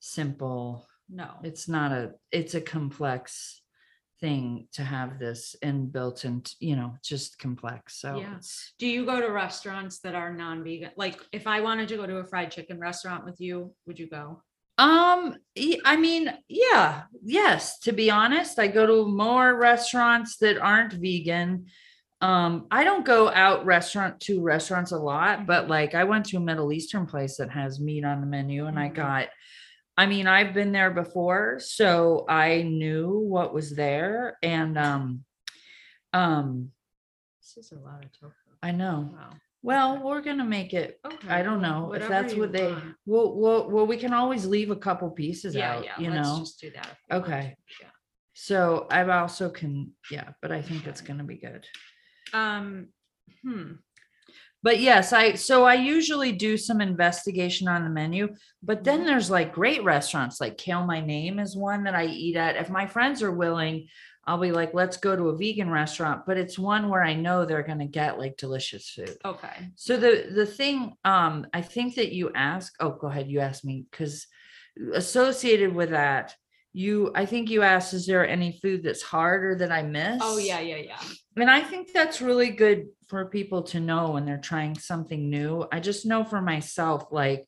Speaker 2: simple
Speaker 1: no.
Speaker 2: it's not a it's a complex thing to have this inbuilt and you know just complex so
Speaker 1: Yeah. Do you go to restaurants that are non-vegan? Like if I wanted to go to a fried chicken restaurant with you, would you go?
Speaker 2: Um, i mean, yeah, yes, to be honest, I go to more restaurants that aren't vegan. Um, I don't go out restaurant to restaurants a lot, but like I went to a Middle Eastern place that has meat on the menu and I
Speaker 1: Mhm.
Speaker 2: got I mean, I've been there before, so I knew what was there and um um
Speaker 1: This is a lot of tofu.
Speaker 2: I know.
Speaker 1: Wow.
Speaker 2: Well, we're gonna make it
Speaker 1: Okay.
Speaker 2: I don't know if that's what they
Speaker 1: want.
Speaker 2: well, well, well, we can always leave a couple pieces
Speaker 1: Yeah,
Speaker 2: out,
Speaker 1: yeah.
Speaker 2: you
Speaker 1: let's
Speaker 2: know.
Speaker 1: just do that. if you want.
Speaker 2: Okay.
Speaker 1: Yeah.
Speaker 2: So I've also can, yeah, but I think it's gonna be good.
Speaker 1: Um, hmm.
Speaker 2: But yes, I so I usually do some investigation on the menu, but then
Speaker 1: Mhm.
Speaker 2: there's like great restaurants like Kale My Name is one that I eat at. If my friends are willing, I'll be like, let's go to a vegan restaurant, but it's one where I know they're gonna get like delicious food.
Speaker 1: Okay.
Speaker 2: So the the thing um I think that you ask, oh go ahead, you asked me because associated with that, you I think you asked, is there any food that's hard or that I miss?
Speaker 1: Oh yeah, yeah, yeah.
Speaker 2: And I think that's really good for people to know when they're trying something new. I just know for myself, like,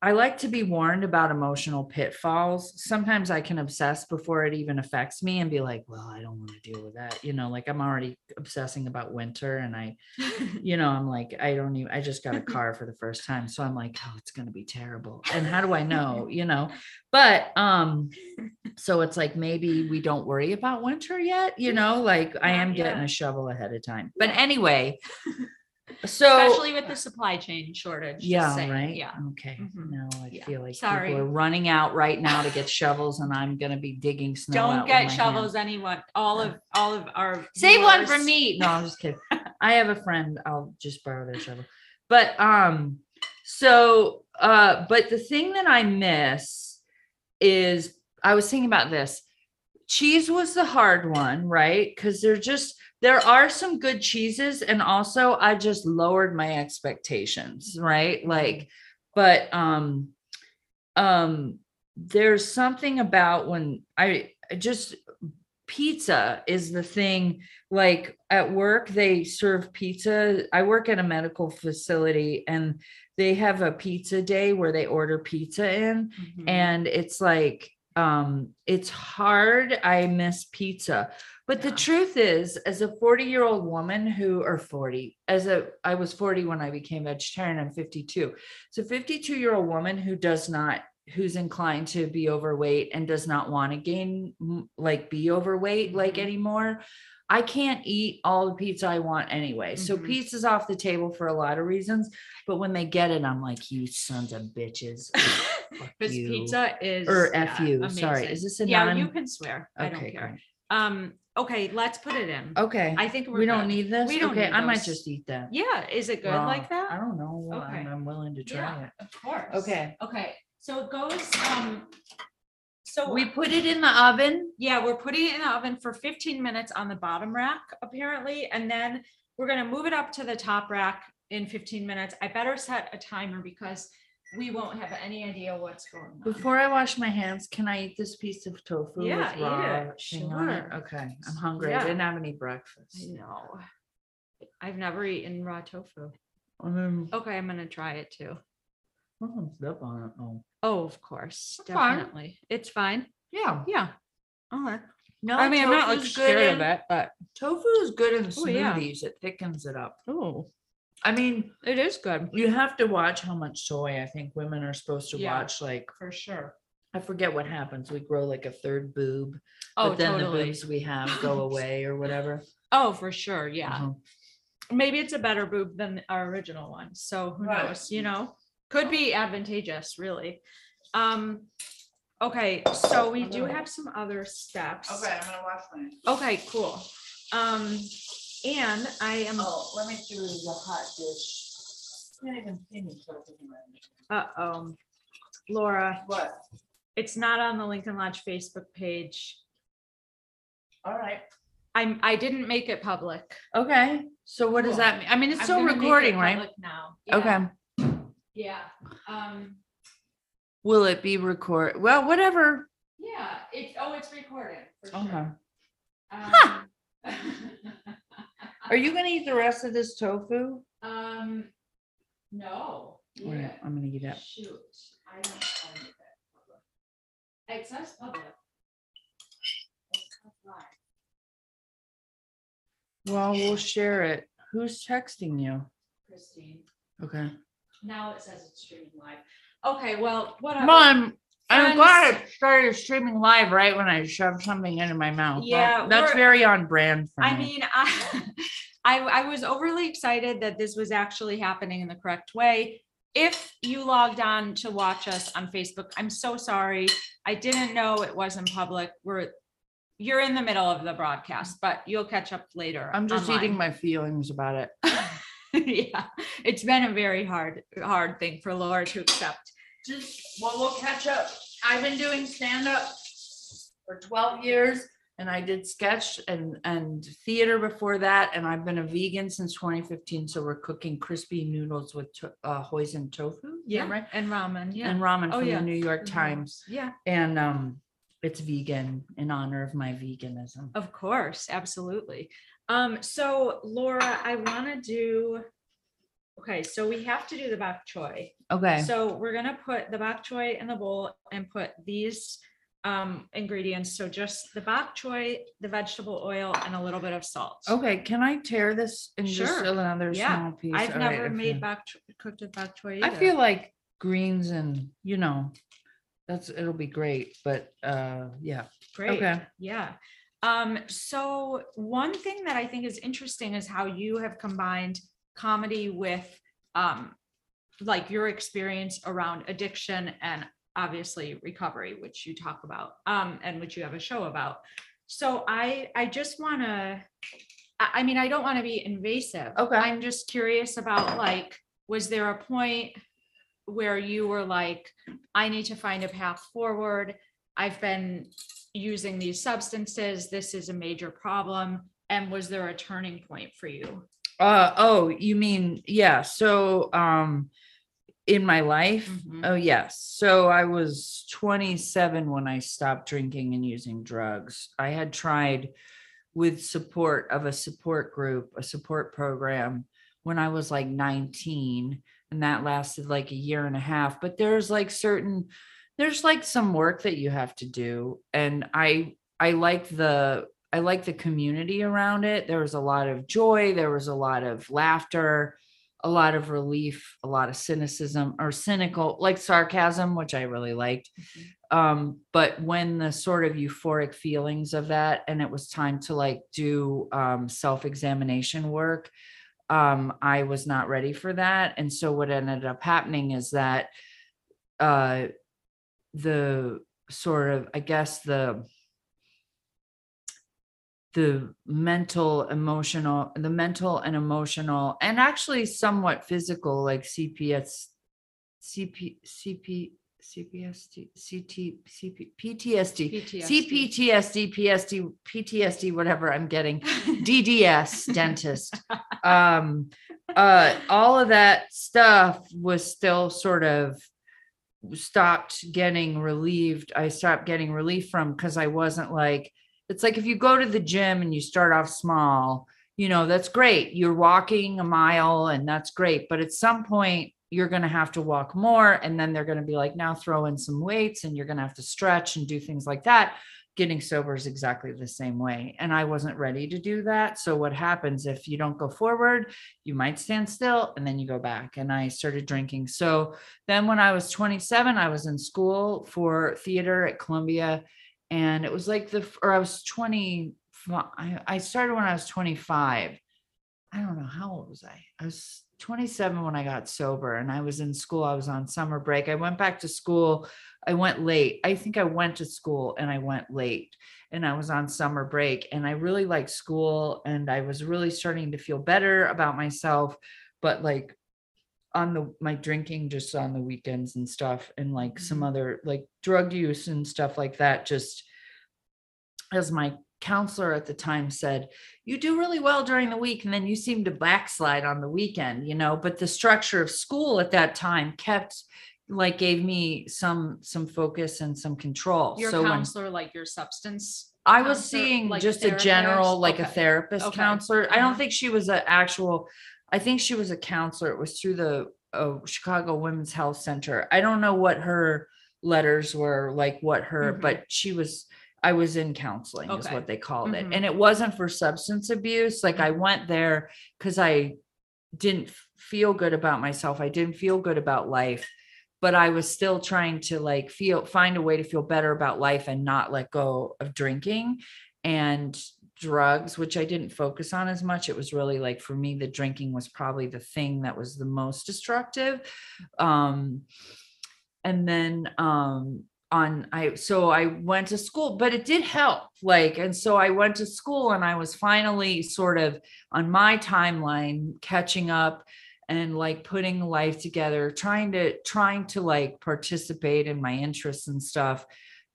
Speaker 2: I like to be warned about emotional pitfalls. Sometimes I can obsess before it even affects me and be like, well, I don't want to deal with that. You know, like I'm already obsessing about winter and I, you know, I'm like, I don't even, I just got a car for the first time. So I'm like, oh, it's going to be terrible. And how do I know, you know? But, um, so it's like maybe we don't worry about winter yet, you know, like I am getting a shovel ahead of time. But anyway, so
Speaker 1: Especially with the supply chain shortage.
Speaker 2: yeah,
Speaker 1: saying,
Speaker 2: right.
Speaker 1: Yeah.
Speaker 2: Okay.
Speaker 1: Mhm.
Speaker 2: No, I
Speaker 1: Yeah.
Speaker 2: feel like
Speaker 1: Sorry.
Speaker 2: people are running out right now to get shovels and I'm gonna be digging snow.
Speaker 1: Don't get shovels,
Speaker 2: hands.
Speaker 1: anyone, all of, all of our.
Speaker 2: Save one for me. No, I'm just kidding. I have a friend. I'll just borrow their shovel. But um, so uh, but the thing that I miss is I was thinking about this. Cheese was the hard one, right? Because they're just there are some good cheeses, and also I just lowered my expectations, right? Like, but um, um, there's something about when I just pizza is the thing like at work they serve pizza i work at a medical facility and they have a pizza day where they order pizza in
Speaker 1: Mhm.
Speaker 2: and it's like um it's hard i miss pizza but the truth is as a 40 year old woman who or 40 as a i was 40 when i became vegetarian i'm 52 so 52 year old woman who does not who's inclined to be overweight and does not want to gain like be overweight like
Speaker 1: Mhm.
Speaker 2: anymore i can't eat all the pizza i want anyway so
Speaker 1: Mhm.
Speaker 2: pizza's off the table for a lot of reasons but when they get it i'm like you sons of bitches
Speaker 1: Because pizza is.
Speaker 2: or
Speaker 1: yeah,
Speaker 2: f you sorry is this a
Speaker 1: Yeah,
Speaker 2: non-
Speaker 1: you can swear. I don't care.
Speaker 2: great.
Speaker 1: Um, okay, let's put it in.
Speaker 2: okay
Speaker 1: I think we're
Speaker 2: we don't
Speaker 1: good.
Speaker 2: need this
Speaker 1: We don't
Speaker 2: okay
Speaker 1: need
Speaker 2: i might
Speaker 1: those.
Speaker 2: just eat that
Speaker 1: Yeah, is it good
Speaker 2: raw.
Speaker 1: like
Speaker 2: i
Speaker 1: that?
Speaker 2: don't know Well, I'm,
Speaker 1: Okay.
Speaker 2: I'm willing to try
Speaker 1: Yeah,
Speaker 2: it
Speaker 1: of course.
Speaker 2: Okay.
Speaker 1: Okay, so it goes, um, so
Speaker 2: we put it in the oven
Speaker 1: Yeah, we're putting it in the oven for fifteen minutes on the bottom rack, apparently, and then we're gonna move it up to the top rack in fifteen minutes. I better set a timer because we won't have any idea what's going on.
Speaker 2: Before I wash my hands, can I eat this piece of tofu
Speaker 1: Yeah,
Speaker 2: with
Speaker 1: eat
Speaker 2: raw
Speaker 1: it.
Speaker 2: thing on it?
Speaker 1: Sure.
Speaker 2: Okay, I'm hungry.
Speaker 1: Yeah.
Speaker 2: I didn't have any breakfast.
Speaker 1: Know. I've never eaten raw tofu.
Speaker 2: Um,
Speaker 1: Okay, I'm gonna try it too.
Speaker 2: Up on it. Oh,
Speaker 1: Oh, of course,
Speaker 2: It's fine.
Speaker 1: definitely. It's fine.
Speaker 2: yeah.
Speaker 1: Yeah. Okay.
Speaker 2: No,
Speaker 1: I mean, I'm not like
Speaker 2: tofu's
Speaker 1: scared
Speaker 2: good
Speaker 1: of
Speaker 2: in-
Speaker 1: it, but
Speaker 2: Tofu is good in
Speaker 1: Oh, yeah.
Speaker 2: smoothies. It thickens it up.
Speaker 1: oh,
Speaker 2: I mean,
Speaker 1: it is good
Speaker 2: you have to watch how much soy. I think women are supposed to
Speaker 1: Yeah.
Speaker 2: watch. Like,
Speaker 1: for sure.
Speaker 2: I forget what happens. We grow like a third boob,
Speaker 1: Oh,
Speaker 2: but then the
Speaker 1: totally.
Speaker 2: boobs we have go away or whatever.
Speaker 1: Oh, for sure. Yeah.
Speaker 2: Uh-huh.
Speaker 1: Maybe it's a better boob than our original one. So who
Speaker 2: Right.
Speaker 1: knows? You know, could be advantageous, really. Um, okay, so we do have some other steps.
Speaker 2: Okay, I'm gonna wash my.
Speaker 1: Okay, cool. Um, and I am,
Speaker 2: Oh, let me do the hot dish. Can't even see me.
Speaker 1: uh, um, Laura.
Speaker 2: What?
Speaker 1: it's not on the Lincoln Lodge Facebook page.
Speaker 2: All right.
Speaker 1: I'm, I didn't make it public.
Speaker 2: Okay. So what does
Speaker 1: Cool.
Speaker 2: that mean? I mean, it's
Speaker 1: I'm
Speaker 2: still
Speaker 1: gonna make it
Speaker 2: recording, right?
Speaker 1: public Now. Yeah,
Speaker 2: Okay.
Speaker 1: Yeah, um,
Speaker 2: Will it be record? Well, whatever.
Speaker 1: yeah, it's, oh, it's recording. for
Speaker 2: Okay.
Speaker 1: sure.
Speaker 2: Huh.
Speaker 1: Um,
Speaker 2: Are you gonna eat the rest of this tofu?
Speaker 1: Um, no.
Speaker 2: All right,
Speaker 1: Yeah.
Speaker 2: I'm gonna eat it.
Speaker 1: Shoot, I don't. wanna make that public. It says public. It's not live.
Speaker 2: Well, we'll share it. Who's texting you?
Speaker 1: Christine,
Speaker 2: Okay.
Speaker 1: now it says it's streaming live. Okay, well, whatever.
Speaker 2: Mom, I'm glad I started streaming live right when I shoved something into my mouth. That-
Speaker 1: Yeah,
Speaker 2: That's very on brand for me.
Speaker 1: I mean, I, I, I was overly excited that this was actually happening in the correct way. If you logged on to watch us on Facebook, I'm so sorry. I didn't know it wasn't public. We're, you're in the middle of the broadcast, but you'll catch up later.
Speaker 2: I'm just eating my feelings about it.
Speaker 1: Yeah, it's been a very hard, hard thing for Laura to accept.
Speaker 2: Just, well, we'll catch up. I've been doing stand-up for twelve years and I did sketch and, and theater before that. And I've been a vegan since twenty fifteen. So we're cooking crispy noodles with to- uh, hoisin tofu. is that right?
Speaker 1: And ramen, yeah.
Speaker 2: And ramen
Speaker 1: Oh,
Speaker 2: from
Speaker 1: yeah.
Speaker 2: the New York
Speaker 1: Mhm.
Speaker 2: Times.
Speaker 1: Yeah,
Speaker 2: And, um, it's vegan in honor of my veganism.
Speaker 1: of course, absolutely. Um, so Laura, I want to do. Okay, so we have to do the bok choy.
Speaker 2: Okay.
Speaker 1: So we're gonna put the bok choy in the bowl and put these um ingredients. So just the bok choy, the vegetable oil, and a little bit of salt.
Speaker 2: Okay, can I tear this in just
Speaker 1: Sure.
Speaker 2: another
Speaker 1: Yeah,
Speaker 2: small piece?
Speaker 1: I've
Speaker 2: All right,
Speaker 1: never made bok ch- cooked with bok choy.
Speaker 2: I
Speaker 1: either.
Speaker 2: feel like greens and, you know, that's, it'll be great, but, uh, yeah.
Speaker 1: Great.
Speaker 2: Okay.
Speaker 1: Yeah. Um, so one thing that I think is interesting is how you have combined comedy with um like your experience around addiction and obviously recovery, which you talk about, um, and which you have a show about. So I I just wanna, I, I mean, I don't want to be invasive.
Speaker 2: Okay.
Speaker 1: I'm just curious about like, was there a point where you were like, I need to find a path forward? I've been using these substances. This is a major problem. And was there a turning point for you?
Speaker 2: Uh, oh, you mean, yeah, so, um, in my life,
Speaker 1: Mhm.
Speaker 2: oh, yes. So I was twenty-seven when I stopped drinking and using drugs. I had tried with support of a support group, a support program when I was like nineteen, and that lasted like a year and a half. But there's like certain, there's like some work that you have to do. And I, I like the, I like the community around it. There was a lot of joy, there was a lot of laughter, a lot of relief, a lot of cynicism or cynical, like sarcasm, which I really liked. Um, but when the sort of euphoric feelings of that and it was time to like do um self-examination work, um, I was not ready for that. And so what ended up happening is that uh the sort of, I guess the the mental, emotional, the mental and emotional, and actually somewhat physical, like CPS, CP, CP, CPST, CT, CP, PTSD, CPTSD, PSD, PTSD, whatever I'm getting, DDS, dentist. Um, uh, all of that stuff was still sort of stopped getting relieved. I stopped getting relief from because I wasn't like, it's like if you go to the gym and you start off small, you know, that's great. You're walking a mile and that's great. But at some point, you're going to have to walk more and then they're going to be like now throw in some weights and you're going to have to stretch and do things like that getting sober is exactly the same way and i wasn't ready to do that so what happens if you don't go forward you might stand still and then you go back and i started drinking so then when i was 27 i was in school for theater at columbia and it was like the or i was 20 i, I started when i was 25 i don't know how old was i i was 27 when I got sober and I was in school. I was on summer break. I went back to school. I went late. I think I went to school and I went late and I was on summer break and I really liked school and I was really starting to feel better about myself. But like on the my drinking just on the weekends and stuff and like some
Speaker 1: Mhm.
Speaker 2: other like drug use and stuff like that just as my counselor at the time said you do really well during the week and then you seem to backslide on the weekend you know but the structure of school at that time kept like gave me some some focus and some control
Speaker 1: Your
Speaker 2: so when
Speaker 1: counselor, like your substance.
Speaker 2: I was seeing
Speaker 1: like
Speaker 2: just a general, like a therapist
Speaker 1: Okay.
Speaker 2: counselor. I don't think she was an actual, I think she was a counselor. It was through the uh, Chicago Women's Health Center. I don't know what her letters were, like what her,
Speaker 1: Mhm.
Speaker 2: but she was, I was in counseling is what they called it.
Speaker 1: Mhm.
Speaker 2: And it wasn't for substance abuse. Like I went there because I didn't feel good about myself. I didn't feel good about life. But I was still trying to like feel find a way to feel better about life and not let go of drinking and drugs, which I didn't focus on as much. It was really like for me, the drinking was probably the thing that was the most destructive. Um, and then um on I so I went to school, but it did help. Like, and so I went to school and I was finally sort of on my timeline catching up and like putting life together, trying to trying to like participate in my interests and stuff.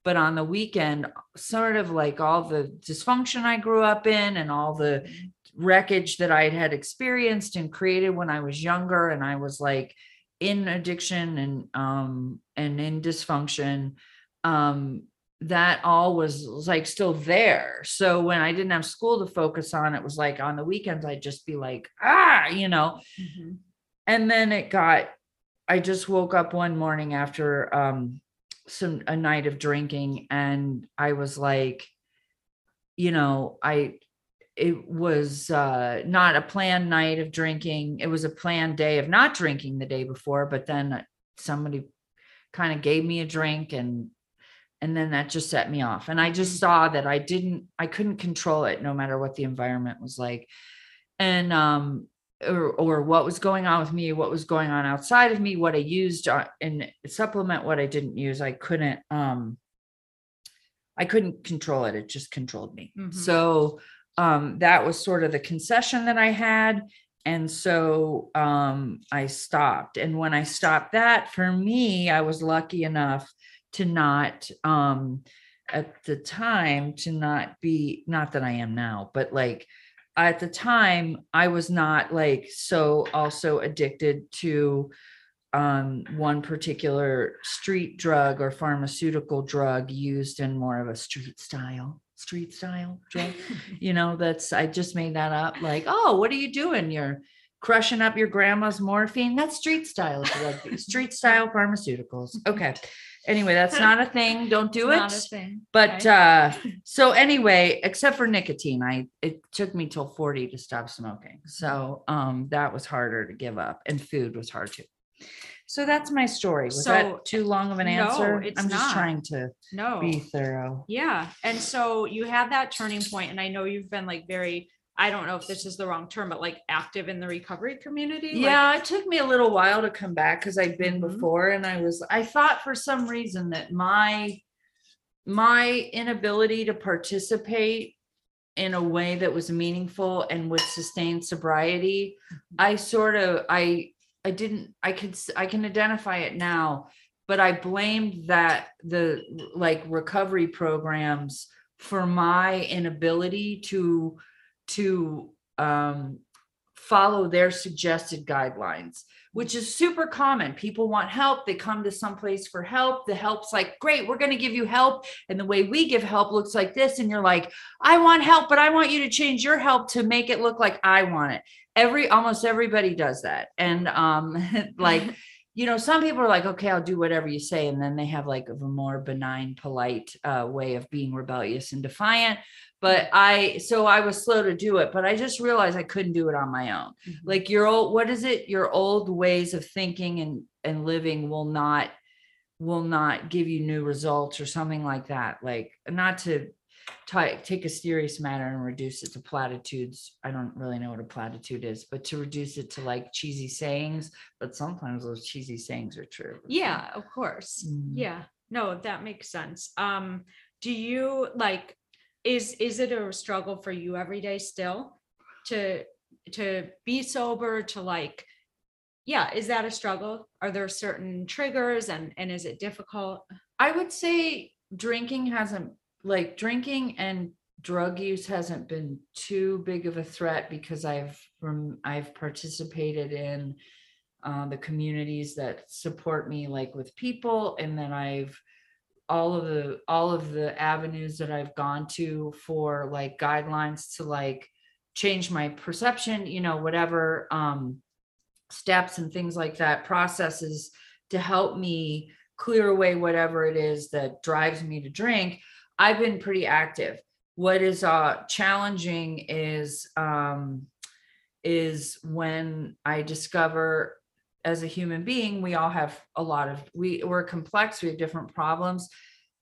Speaker 2: But on the weekend, sort of like all the dysfunction I grew up in and all the wreckage that I had experienced and created when I was younger, and I was like in addiction and um and in dysfunction um that all was like still there so when i didn't have school to focus on it was like on the weekends i'd just be like ah you know
Speaker 1: Mhm.
Speaker 2: and then it got i just woke up one morning after um some a night of drinking and i was like you know i it was uh not a planned night of drinking. It was a planned day of not drinking the day before but then somebody kind of gave me a drink and and then that just set me off. And i just
Speaker 1: Mhm.
Speaker 2: saw that i didn't i couldn't control it no matter what the environment was like. And um or, or what was going on with me what was going on outside of me what i used uh, and supplement what i didn't use i couldn't um i couldn't control it it just controlled me
Speaker 1: Mhm.
Speaker 2: so um that was sort of the concession that i had and so um i stopped and when i stopped that for me i was lucky enough to not um at the time to not be not that i am now but like at the time i was not like so also addicted to um one particular street drug or pharmaceutical drug used in more of a street style street style drug. You know that's i just made that up like oh what are you doing? You're crushing up your grandma's morphine that's street style street style pharmaceuticals okay anyway that's not a thing don't do
Speaker 1: It's
Speaker 2: it
Speaker 1: not a thing.
Speaker 2: but
Speaker 1: Okay.
Speaker 2: uh so anyway except for nicotine i it took me till 40 to stop smoking so um that was harder to give up and food was hard too so that's my story was
Speaker 1: So,
Speaker 2: that too long of an answer?
Speaker 1: no, it's
Speaker 2: i'm just
Speaker 1: not.
Speaker 2: trying to
Speaker 1: no.
Speaker 2: be thorough
Speaker 1: Yeah. And so you had that turning point, and I know you've been like very, I don't know if this is the wrong term, but like active in the recovery community. like-
Speaker 2: yeah it took me a little while to come back because i'd been
Speaker 1: Mhm.
Speaker 2: before and i was i thought for some reason that my my inability to participate in a way that was meaningful and would sustain sobriety i sort of i i didn't i could I can identify it now but i blamed that the like recovery programs for my inability to to um follow their suggested guidelines which is super common. People want help they come to some place for help the help's like great we're going to give you help and the way we give help looks like this and you're like i want help but i want you to change your help to make it look like i want it. Every almost everybody does that and um like you know some people are like okay i'll do whatever you say and then they have like a more benign polite uh, way of being rebellious and defiant but i so i was slow to do it but i just realized i couldn't do it on my own.
Speaker 1: Mhm.
Speaker 2: like your old what is it? Your old ways of thinking and and living will not will not give you new results or something like that. Like not to ti- take a serious matter and reduce it to platitudes. I don't really know what a platitude is but to reduce it to like cheesy sayings but sometimes those cheesy sayings are true.
Speaker 1: Yeah of course.
Speaker 2: Mm.
Speaker 1: yeah. No that makes sense. Um do you like is is it a struggle for you every day still to to be sober to like yeah is that a struggle? Are there certain triggers and and is it difficult?
Speaker 2: I would say drinking hasn't like drinking and drug use hasn't been too big of a threat because I've from I've participated in uh, the communities that support me like with people and then I've all of the all of the avenues that I've gone to for like guidelines to like change my perception you know whatever um steps and things like that processes to help me clear away whatever it is that drives me to drink i've been pretty active. What is uh challenging is um is when i discover as a human being we all have a lot of we we're complex we have different problems.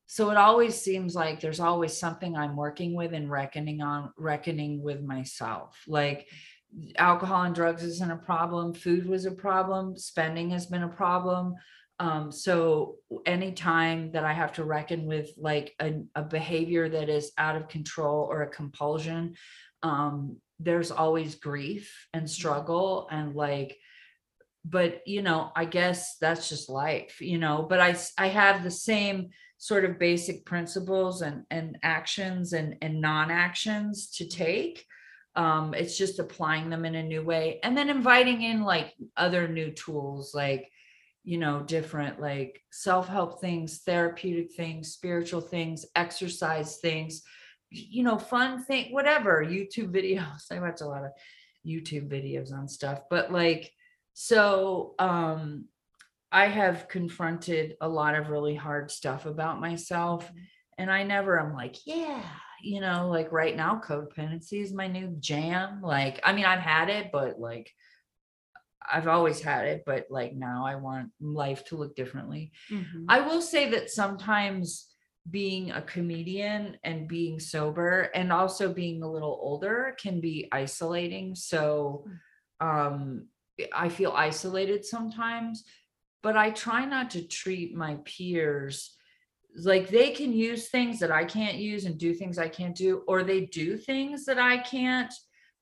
Speaker 2: So it always seems like there's always something i'm working with and reckoning on reckoning with myself. Like alcohol and drugs isn't a problem food was a problem spending has been a problem. Um, so anytime that I have to reckon with like a, a behavior that is out of control or a compulsion, um, there's always grief and struggle and like, but you know, I guess that's just life, you know, but i i have the same sort of basic principles and, and actions and, and non-actions to take. Um, it's just applying them in a new way and then inviting in like other new tools, like, you know, different like self-help things, therapeutic things, spiritual things, exercise things, you know, fun thing, whatever, YouTube videos. I watch a lot of YouTube videos on stuff, but like, so um I have confronted a lot of really hard stuff about myself.
Speaker 1: Mhm.
Speaker 2: And I never am like, yeah, you know, like right now, codependency is my new jam. Like, I mean, I've had it, but like I've always had it, but like now I want life to look differently.
Speaker 1: Mhm.
Speaker 2: I will say that sometimes being a comedian and being sober and also being a little older can be isolating. So um I feel isolated sometimes, but I try not to treat my peers like they can use things that I can't use and do things I can't do, or they do things that I can't,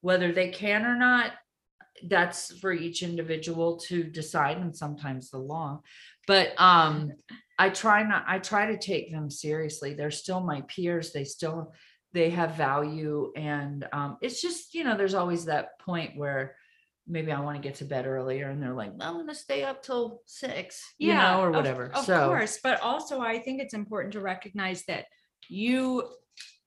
Speaker 2: whether they can or not. That's for each individual to decide, and sometimes the law. But um, I try not, I try to take them seriously. They're still my peers. They still they have value. And um, it's just, you know, there's always that point where maybe I want to get to bed earlier and they're like, I'm gonna stay up till six, you know, or
Speaker 1: of-
Speaker 2: whatever.
Speaker 1: Of,
Speaker 2: so
Speaker 1: course, but also I think it's important to recognize that you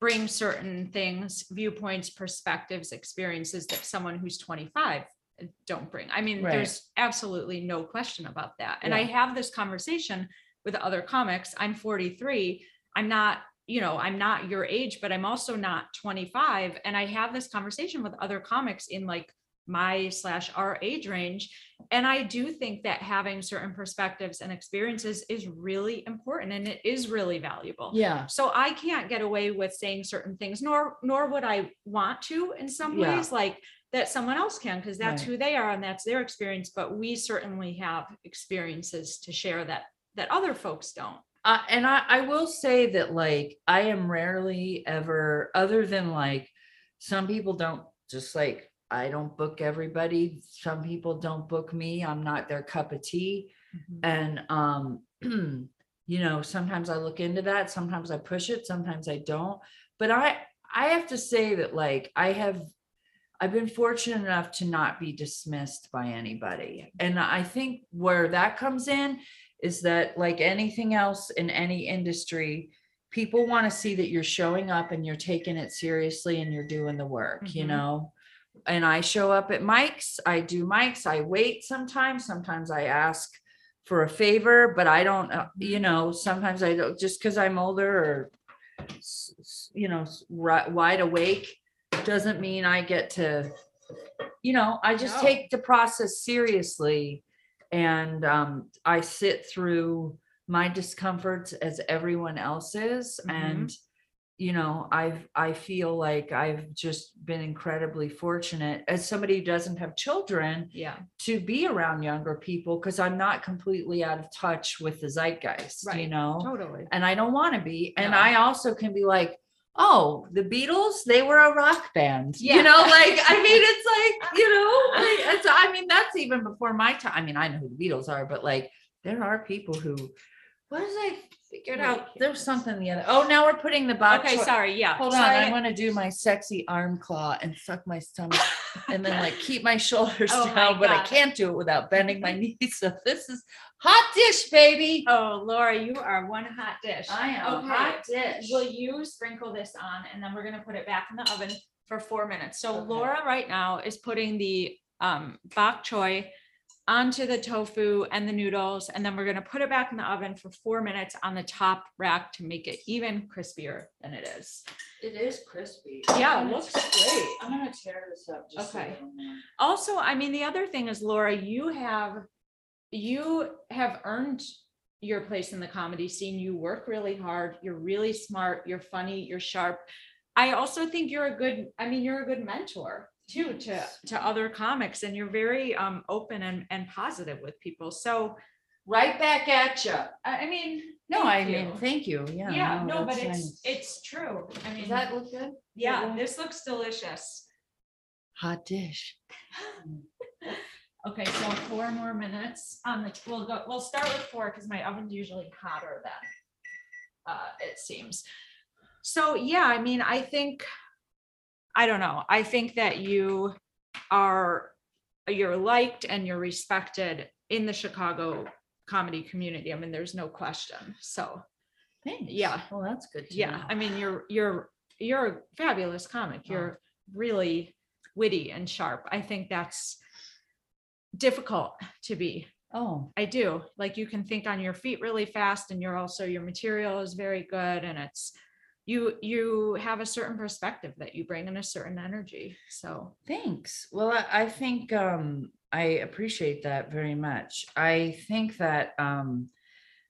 Speaker 1: bring certain things, viewpoints, perspectives, experiences that someone who's 25 eh, don't bring. I mean,
Speaker 2: Right.
Speaker 1: there's absolutely no question about that. And I have this conversation with other comics. I'm 43. I'm not, you know, I'm not your age, but I'm also not 25. And I have this conversation with other comics in like my slash our age range and I do think that having certain perspectives and experiences is really important and it is really valuable.
Speaker 2: yeah.
Speaker 1: So I can't get away with saying certain things, nor nor would I want to in some
Speaker 2: Yeah.
Speaker 1: ways, like that someone else can, because that's
Speaker 2: Right.
Speaker 1: who they are and that's their experience. But we certainly have experiences to share that that other folks don't.
Speaker 2: Uh, and I, I will say that like I am rarely ever other than like some people don't just like I don't book everybody. Some people don't book me. I'm not their cup of tea. And um, you know, sometimes I look into that, sometimes I push it, sometimes I don't. But I I have to say that like I have I've been fortunate enough to not be dismissed by anybody. And I think where that comes in is that like anything else in any industry, people want to see that you're showing up and you're taking it seriously and you're doing the work, you
Speaker 1: Mhm.
Speaker 2: know? And I show up at mics, I do mics, I wait sometimes, sometimes I ask for a favor, but I don't, uh, you know, sometimes I don't, just because I'm older or you know, wide awake, doesn't mean I get to, you know, I just
Speaker 1: No.
Speaker 2: take the process seriously. And um, I sit through my discomforts as everyone else is.
Speaker 1: Mhm.
Speaker 2: And, you know, I've, I feel like I've just been incredibly fortunate as somebody who doesn't have children
Speaker 1: Yeah.
Speaker 2: to be around younger people because I'm not completely out of touch with the zeitgeist, you know?
Speaker 1: Totally.
Speaker 2: and I don't want to be. And
Speaker 1: No.
Speaker 2: I also can be like, oh, the Beatles, they were a rock band.
Speaker 1: Yeah.
Speaker 2: You know, like, I mean, it's like, you know, like, I mean, that's even before my time. I mean, I know who the Beatles are, but like, there are people who, what is I figured out? There's something the other, oh, now we're putting the box.
Speaker 1: Okay, sorry. Yeah.
Speaker 2: Hold on,
Speaker 1: Sorry.
Speaker 2: I want to do my sexy arm claw and suck my stomach and then like keep my shoulders
Speaker 1: Oh my
Speaker 2: down, but I
Speaker 1: God.
Speaker 2: can't do it without bending my knees. So this is hot dish, baby.
Speaker 1: Oh, Laura, you are one hot dish.
Speaker 2: I am a
Speaker 1: Okay.
Speaker 2: hot dish.
Speaker 1: Will you sprinkle this on and then we're gonna put it back in the oven for four minutes. So
Speaker 2: Okay.
Speaker 1: Laura right now is putting the um bok choy onto the tofu and the noodles, and then we're gonna put it back in the oven for four minutes on the top rack to make it even crispier than it is.
Speaker 2: It is crispy.
Speaker 1: Yeah, it looks great.
Speaker 2: I'm gonna tear this up just.
Speaker 1: Okay.
Speaker 2: know.
Speaker 1: Also, I mean, the other thing is Laura, you have, you have earned your place in the comedy scene. You work really hard. You're really smart. You're funny. You're sharp. I also think you're a good, I mean, you're a good mentor too to to other comics and you're very um open and and positive with people. So
Speaker 2: Right back at you.
Speaker 1: I mean,
Speaker 2: No, I
Speaker 1: thank
Speaker 2: mean, thank you. Yeah.
Speaker 1: yeah, no, but it's
Speaker 2: nice.
Speaker 1: it's true. I mean,
Speaker 2: Does that look good?
Speaker 1: yeah,
Speaker 2: yeah.
Speaker 1: this looks delicious.
Speaker 2: Hot dish.
Speaker 1: Okay, so four more minutes on the, we'll go, we'll start with four because my oven's usually hotter than uh, it seems. So, yeah, I mean, I think, I don't know, I think that you are, you're liked and you're respected in the Chicago comedy community. I mean, there's no question. So,
Speaker 2: Thanks.
Speaker 1: Yeah.
Speaker 2: Well, that's good.
Speaker 1: yeah,
Speaker 2: know.
Speaker 1: I mean, you're, you're, you're a fabulous comic. You're really witty and sharp. I think that's difficult to be.
Speaker 2: Oh,
Speaker 1: I do. Like you can think on your feet really fast and you're also your material is very good and it's you you have a certain perspective that you bring in a certain energy. So
Speaker 2: thanks. Well, I, I think um I appreciate that very much. I think that um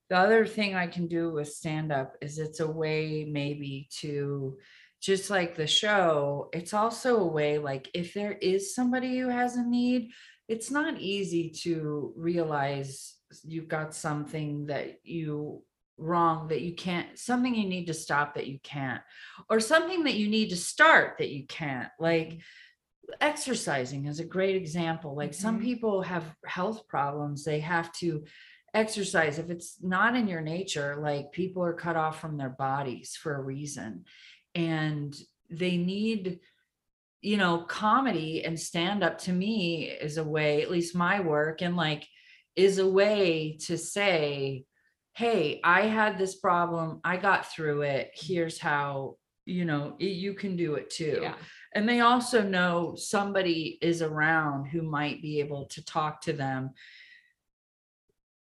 Speaker 2: the other thing I can do with stand up is it's a way maybe to just like the show, it's also a way like if there is somebody who has a need, it's not easy to realize you've got something that you wrong that you can't something you need to stop that you can't or something that you need to start that you can't like exercising is a great example like some
Speaker 1: Mhm.
Speaker 2: people have health problems they have to exercise if it's not in your nature like people are cut off from their bodies for a reason and they need you know comedy and stand up to me is a way at least my work and like is a way to say hey i had this problem i got through it here's how you know you can do it too
Speaker 1: yeah.
Speaker 2: and they also know somebody is around who might be able to talk to them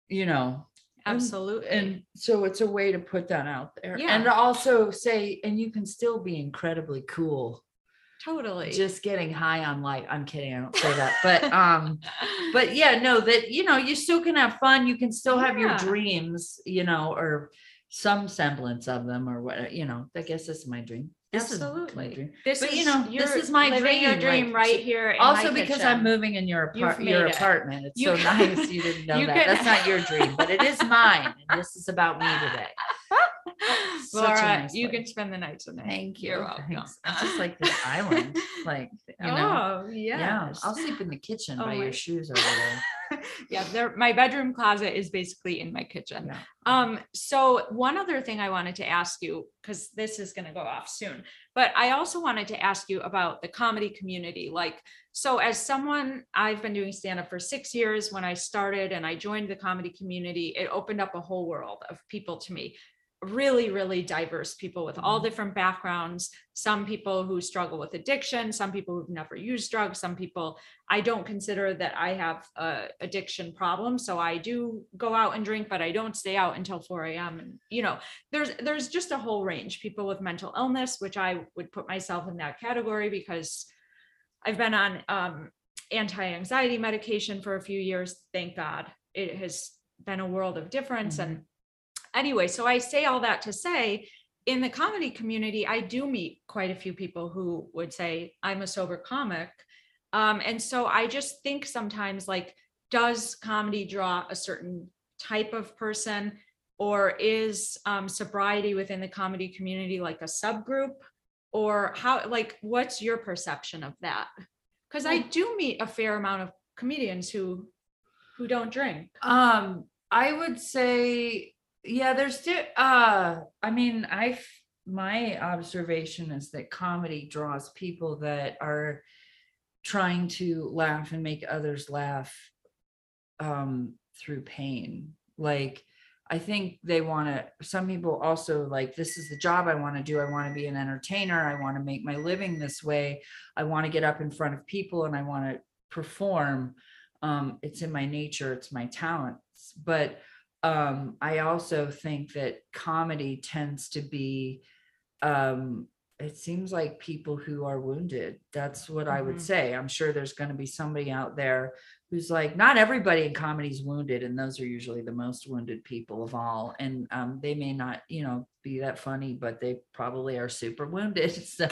Speaker 2: you know
Speaker 1: Absolutely.
Speaker 2: and so it's a way to put that out there
Speaker 1: Yeah.
Speaker 2: and also say and you can still be incredibly cool
Speaker 1: totally.
Speaker 2: just getting high on life i'm kidding i don't say that but um but yeah no that you know you still can have fun you can still have your dreams you know or some semblance of them or what you know i guess this is my dream this is my
Speaker 1: Absolutely.
Speaker 2: dream
Speaker 1: this
Speaker 2: but,
Speaker 1: is
Speaker 2: you know, this is my
Speaker 1: living your
Speaker 2: dream,
Speaker 1: dream
Speaker 2: like,
Speaker 1: right here. in my
Speaker 2: also because i'm moving in your apart your
Speaker 1: it.
Speaker 2: apartment it's
Speaker 1: You-
Speaker 2: so nice you didn't know that that's not your dream but it is mine and this is about me today
Speaker 1: Laura, you can spend the night tonight.
Speaker 2: thank you
Speaker 1: You're welcome.
Speaker 2: Thanks. it's just like this island like you know
Speaker 1: Oh,
Speaker 2: yeah
Speaker 1: yes.
Speaker 2: i'll sleep in the kitchen
Speaker 1: Oh
Speaker 2: by
Speaker 1: my-
Speaker 2: your shoes over there
Speaker 1: Yeah, there, my bedroom closet is basically in my kitchen.
Speaker 2: Yeah.
Speaker 1: Um, so one other thing I wanted to ask you, because this is gonna go off soon, but I also wanted to ask you about the comedy community. Like, so as someone, I've been doing stand-up for six years. When I started and I joined the comedy community, it opened up a whole world of people to me. Really, really diverse people with all
Speaker 2: Mhm.
Speaker 1: different backgrounds. Some people who struggle with addiction, some people who've never used drugs, some people I don't consider that I have a addiction problem. So I do go out and drink, but I don't stay out until 4 a.m. And you know, there's there's just a whole range. People with mental illness, which I would put myself in that category because I've been on um, anti-anxiety medication for a few years. Thank God. It has been a world of difference. And anyway, so I say all that to say in the comedy community, I do meet quite a few people who would say, I'm a sober comic. Um, and so I just think sometimes like, does comedy draw a certain type of person? Or is um, sobriety within the comedy community like a subgroup? Or how, like, what's your perception of that? Because I do meet a fair amount of comedians who who don't drink.
Speaker 2: Um, I would say, yeah, there's, uh, I mean, I, my observation is that comedy draws people that are trying to laugh and make others laugh um, through pain. Like, I think they want to, some people also like, this is the job I want to do. I want to be an entertainer. I want to make my living this way. I want to get up in front of people and I want to perform um it's in my nature it's my talents but um i also think that comedy tends to be um it seems like people who are wounded that's what i would
Speaker 1: Mhm.
Speaker 2: say i'm sure there's going to be somebody out there who's like not everybody in comedy is wounded and those are usually the most wounded people of all and um they may not you know be that funny but they probably are super wounded so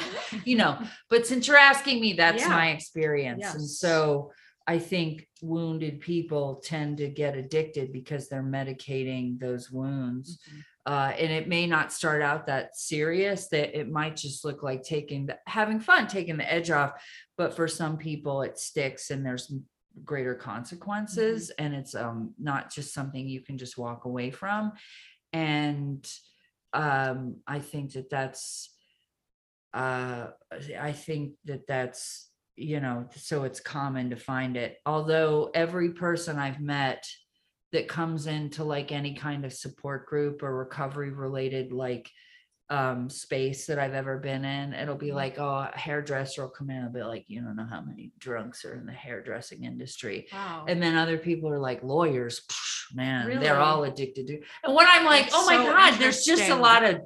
Speaker 2: you know but since you're asking me that's
Speaker 1: Yeah.
Speaker 2: my experience and so I think wounded people tend to get addicted because they're medicating those wounds. Uh, and it may not start out that serious, that it might just look like taking the, having fun, taking the edge off. But for some people, it sticks and there's greater consequences. And it's um, not just something you can just walk away from. And um, I think that that's, uh, I think that that's you know, so it's common to find it. Although every person I've met that comes into like any kind of support group or recovery related like um space that I've ever been in, it'll be
Speaker 1: Mhm.
Speaker 2: like, oh, a hairdresser will come in and be like, you don't know how many drunks are in the hairdressing industry.
Speaker 1: Wow.
Speaker 2: And then other people are like lawyers, psh, man,
Speaker 1: Really?
Speaker 2: they're all addicted to. And when I'm like,
Speaker 1: That's
Speaker 2: oh my
Speaker 1: so
Speaker 2: God, there's just a lot of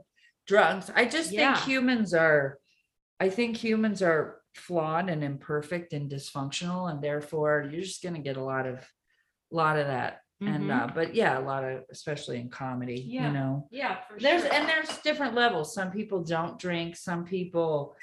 Speaker 2: drugs. I just
Speaker 1: Yeah.
Speaker 2: think humans are, I think humans are flawed and imperfect and dysfunctional, and therefore you're just gonna get a lot of, lot of that. And
Speaker 1: Mhm.
Speaker 2: uh, but yeah, a lot of, especially in comedy,
Speaker 1: Yeah.
Speaker 2: you know.
Speaker 1: yeah, for
Speaker 2: There's
Speaker 1: sure.
Speaker 2: and there's different levels. Some people don't drink, some people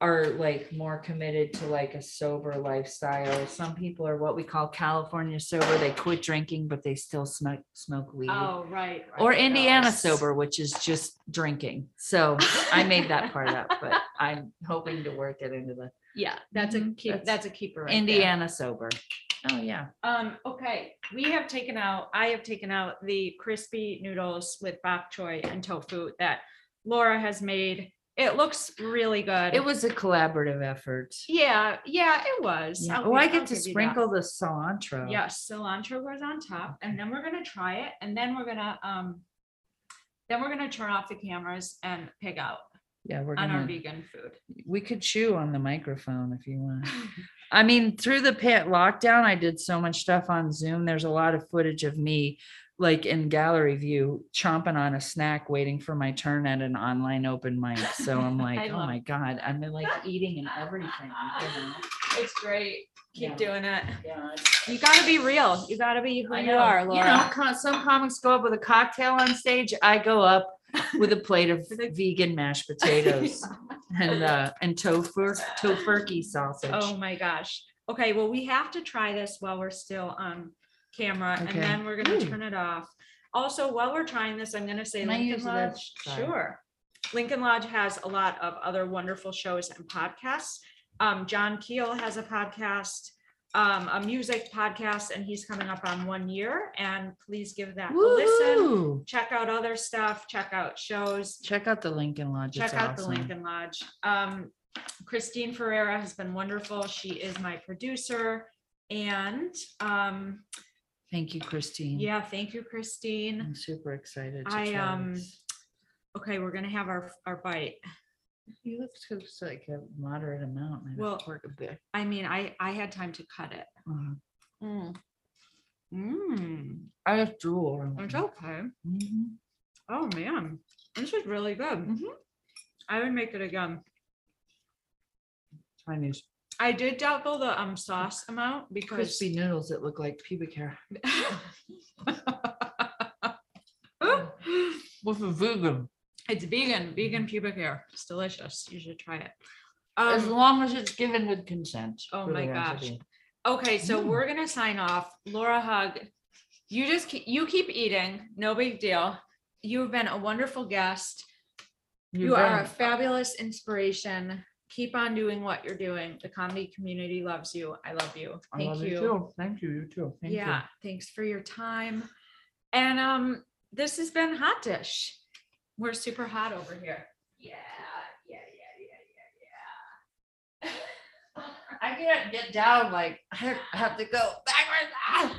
Speaker 2: are like more committed to like a sober lifestyle. Some people are what we call California sober. They quit drinking, but they still smoke smoke weed.
Speaker 1: Oh, right.
Speaker 2: Or Indiana sober, which is just drinking. So I made that part up, but I'm hoping to work it into the
Speaker 1: Yeah, that's a
Speaker 2: Mhm,
Speaker 1: keep,
Speaker 2: that's
Speaker 1: that's a keeper. right there.
Speaker 2: Indiana sober. Oh, yeah.
Speaker 1: Um, okay, we have taken out, I have taken out the crispy noodles with bok choy and tofu that Laura has made. It looks really good.
Speaker 2: It was a collaborative effort.
Speaker 1: Yeah, yeah, it was.
Speaker 2: Yeah.
Speaker 1: I'll
Speaker 2: Oh, I get to sprinkle the cilantro.
Speaker 1: Yes, cilantro goes on top and then we're gonna try it and then we're gonna, um, then we're gonna turn off the cameras and pig out
Speaker 2: Yeah, we're
Speaker 1: on our
Speaker 2: gonna,
Speaker 1: vegan food.
Speaker 2: we could chew on the microphone if you want. I mean, through the pit lockdown, I did so much stuff on Zoom. There's a lot of footage of me like in gallery view chomping on a snack waiting for my turn at an online open mic. So I'm like, oh my God, I'm like eating and everything. you know?
Speaker 1: It's great. Keep
Speaker 2: Yeah.
Speaker 1: doing it.
Speaker 2: Yeah, it's-
Speaker 1: You gotta be real. You gotta be who
Speaker 2: I
Speaker 1: you
Speaker 2: know.
Speaker 1: are,
Speaker 2: You
Speaker 1: Laura.
Speaker 2: know, co- some comics go up with a cocktail on stage. I go up with a plate of
Speaker 1: With a-
Speaker 2: vegan mashed potatoes and uh and tofu tofurkey sausage.
Speaker 1: Oh my gosh. Okay, well, we have to try this while we're still on camera and
Speaker 2: Okay.
Speaker 1: then we're gonna
Speaker 2: Ooh.
Speaker 1: turn it off. Also, while we're trying this, I'm gonna say
Speaker 2: Can I
Speaker 1: Lincoln? Lodge,
Speaker 2: Sorry.
Speaker 1: sure. Lincoln Lodge has a lot of other wonderful shows and podcasts. Um, John Keel has a podcast. um, a music podcast and he's coming up on one year and please give that a listen.
Speaker 2: Woo!
Speaker 1: Check out other stuff, check out shows,
Speaker 2: Check out the Lincoln Lodge.
Speaker 1: check
Speaker 2: it's
Speaker 1: out the
Speaker 2: awesome.
Speaker 1: Lincoln Lodge. Um, Christine Ferreira has been wonderful. She is my producer. And, um,
Speaker 2: Thank you, Christine.
Speaker 1: yeah, thank you, Christine.
Speaker 2: I'm super excited. to
Speaker 1: I,
Speaker 2: try
Speaker 1: um,
Speaker 2: this.
Speaker 1: Okay, we're gonna have our, our bite.
Speaker 2: You look looks like a moderate amount. I
Speaker 1: Well,
Speaker 2: don't work a bit.
Speaker 1: I mean, I, I had time to cut it.
Speaker 2: Uh,
Speaker 1: Mm. Mm,
Speaker 2: I have drool.
Speaker 1: it's okay.
Speaker 2: Mhm.
Speaker 1: Oh, man, this is really good.
Speaker 2: Mhm.
Speaker 1: I would make it again.
Speaker 2: Chinese
Speaker 1: I did double the um sauce amount because
Speaker 2: crispy noodles that look like pubic hair. With a vegan.
Speaker 1: it's vegan, vegan pubic hair. It's delicious. You should try it.
Speaker 2: As
Speaker 1: Um,
Speaker 2: long as it's given with consent.
Speaker 1: Oh
Speaker 2: for
Speaker 1: my gosh.
Speaker 2: recipe.
Speaker 1: okay, so
Speaker 2: Mm.
Speaker 1: we're gonna sign off. Laura Hug, you just keep, you keep eating. No big deal. You've been a wonderful guest. You
Speaker 2: You've
Speaker 1: are a fabulous inspiration. Keep on doing what you're doing. The comedy community loves you. I love you.
Speaker 2: I
Speaker 1: Thank
Speaker 2: love
Speaker 1: you.
Speaker 2: too. Thank you. You too. Thank you.
Speaker 1: yeah, thanks for your time. And um, this has been Hot Dish. We're super hot over here. Yeah, yeah, yeah, yeah, yeah,
Speaker 2: I can't get down. Like I have to go backwards. Ah!